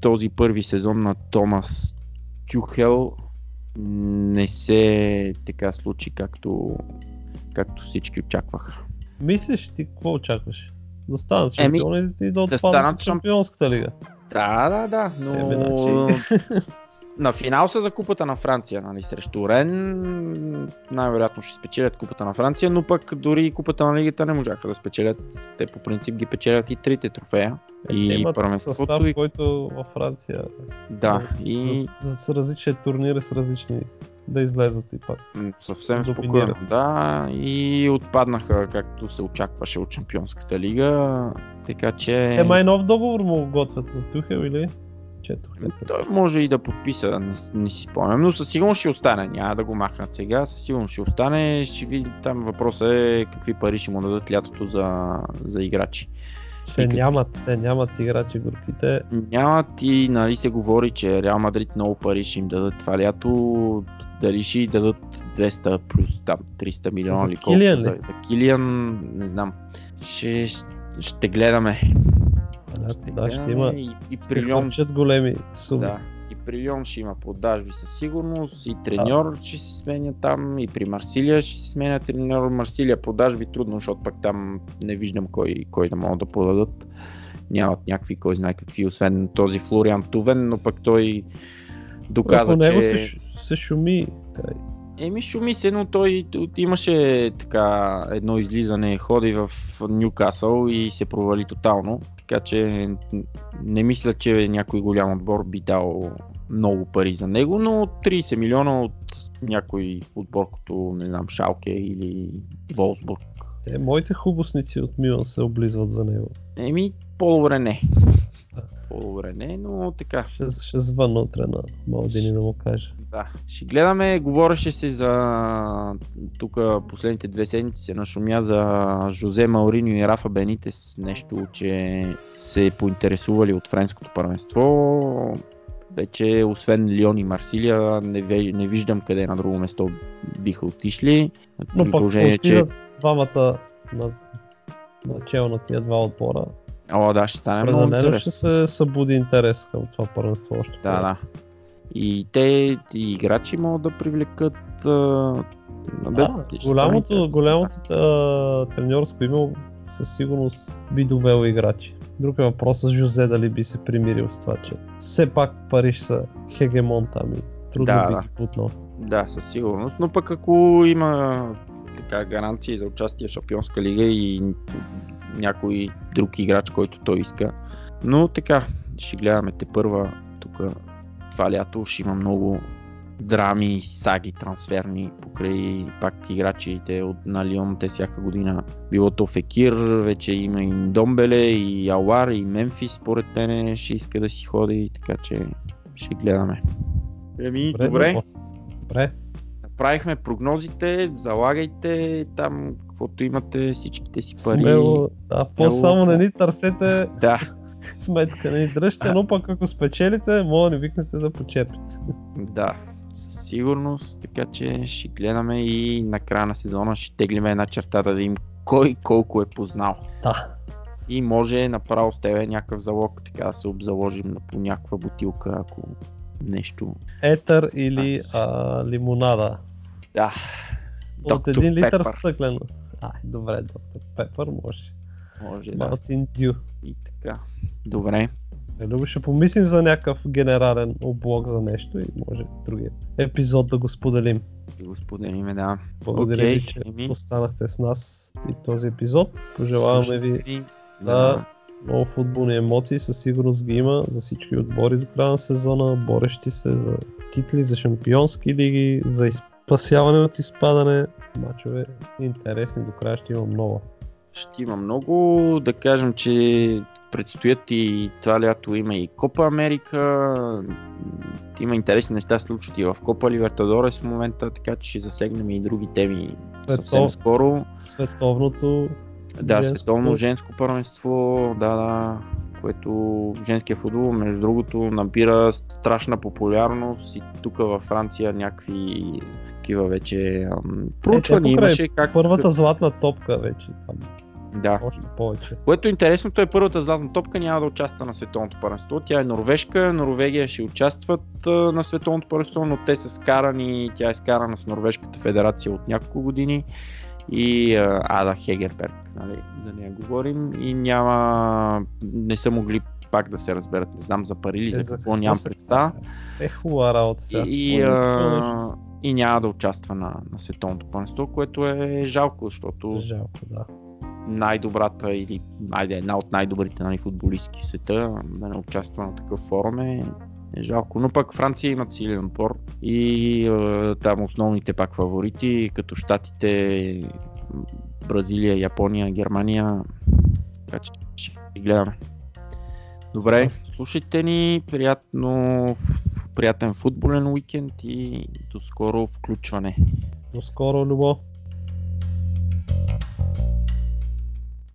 този първи сезон на Томас Тюхел не се така случи както, както всички очакваха. Мислиш ти, какво очакваш? Да станат Еми, шампиони и да отпаднат станат от шамп- шампионската лига. Да, да, да, но Еми, значи- на финал са за купата на Франция, нали, срещу Рен. Най-вероятно ще спечелят купата на Франция, но пък дори и купата на лигата не можаха да спечелят. Те по принцип ги печелят и трите трофея. Е, И първенството състав, и- който във Франция Да, и за, за, различни турнири с различни да излезат и пак. съвсем спокойно. Да, и отпаднаха, както се очакваше от Чемпионската лига. Така че... Те май нов договор му готвят на Тухел или? Четох. Той може и да подписа, не, не си спомням, но със сигурност ще остане. Няма да го махнат сега, със сигурност ще остане. Ще види, там въпросът е какви пари ще му дадат лятото за, за играчи. Те какви? нямат, те нямат играчи групите. Нямат и нали се говори, че Реал Мадрид много пари ще им дадат това лято. Дали ще дадат 200 плюс там 300 милиона или колко Килиан ли? за, за Килиан, не знам. Ще, ще гледаме. Да, да, ще има. И, и Ще хвърчат големи суми. Да. И при Лион ще има продажби със сигурност, и треньор ще се сменя там, и при Марсилия ще се сменя треньор. Марсилия продажби трудно, защото пък там не виждам кой, кой да могат да продадат. Нямат някакви, кой знае какви, освен този Флориан Тувен, но пък той доказа, него че... се, се шуми. Еми шуми се, но той имаше така едно излизане, ходи в Ньюкасъл и се провали тотално. Така че не мисля, че някой голям отбор би дал много пари за него, но 30 милиона от някой отбор, като не знам, Шалке или Волсбург. Те, моите хубосници от Милан се облизват за него. Еми, по-добре не. По-добре не, но така. Ще, ще звънна утре на Малдини да му каже. Да, ще гледаме. Говореше се за тук последните две седмици се нашумя за Жозе Мауриньо и Рафа Бенитес. Нещо, че се поинтересували от френското първенство. Вече освен Лион и Марсилия не, ве- не виждам къде на друго место биха отишли. Но пък че... двамата на, на чел на тия два отбора. О, да, ще стане много Определено интересно. ще се събуди интерес към това първенство още. Да, да. И те и играчи могат да привлекат. А... бе, Да, голямото, голямото а, треньорско име със сигурност би довело играчи. Друг е въпросът с Жозе дали би се примирил с това, че все пак Париж са хегемон там и трудно Да, би да. ги путнал. Да, със сигурност, но пък ако има така гаранции за участие в Шампионска лига и някой друг играч, който той иска. Но така, ще гледаме те първа тук това лято, ще има много драми, саги трансферни покрай пак играчите от на Лион, те всяка година било то Фекир, вече има и Домбеле, и Алар, и Мемфис, според мен ще иска да си ходи, така че ще гледаме. Еми, добре. но- Добре. Направихме прогнозите, залагайте там каквото имате, всичките си пари. Смело, да, по-само не ни търсете Да, сметка, не ни дръжте, но пък ако спечелите, мога да ни викнете да почерпите. да. Със сигурност, така че ще гледаме и на края на сезона ще теглиме една черта да видим кой колко е познал. Да. И може направо с тебе някакъв залог, така да се обзаложим на по някаква бутилка, ако нещо. Етър или а, лимонада. Да. От един литър Пепър. стъклено. Ай, добре, доктор Пепър може. Може да. Мартин Дю. И така. Добре. Е, Любо, ще помислим за някакъв генерален облог за нещо и може другия епизод да го споделим. И го споделиме, да. Благодаря Окей, ви, че еми. останахте с нас и този епизод. Пожелаваме ви Слушайте да много футболни емоции, със сигурност ги има за всички отбори до края на сезона, борещи се за титли, за шампионски лиги, за из- спасяване от изпадане. Мачове интересни, до края ще има много. Ще има много. Да кажем, че предстоят и това лято има и Копа Америка. Има интересни неща случват и в Копа Либертадорес в момента, така че ще засегнем и други теми съвсем Светов- скоро. Световното Да, женско. световно женско първенство, да, да, което женския футбол, между другото, набира страшна популярност и тук във Франция някакви такива вече проучвания имаше как... първата златна топка вече там. Да, Още повече. Което интересното е първата златна топка няма да участва на световното първенство. Тя е норвежка, Норвегия ще участват на световното първенство, но те са скарани, тя е скарана с Норвежката федерация от няколко години и Ада Хегерберг, нали, за нея говорим и няма, не са могли пак да се разберат, не знам за пари или Е, за какво, нямам представа. Е, хубава работа сега. И, а, и няма да участва на, на световното първенство, което е жалко, защото Жалко, да. най-добрата или айде, една от най-добрите нали, футболистки в света да не участва на такъв форум е, е жалко. Но пък Франция имат силен отбор и е, там основните пак фаворити, като Штатите, Бразилия, Япония, Германия. Така че ще гледаме. Добре, слушайте ни, приятно, приятен футболен уикенд и до скоро включване. До скоро, Любо.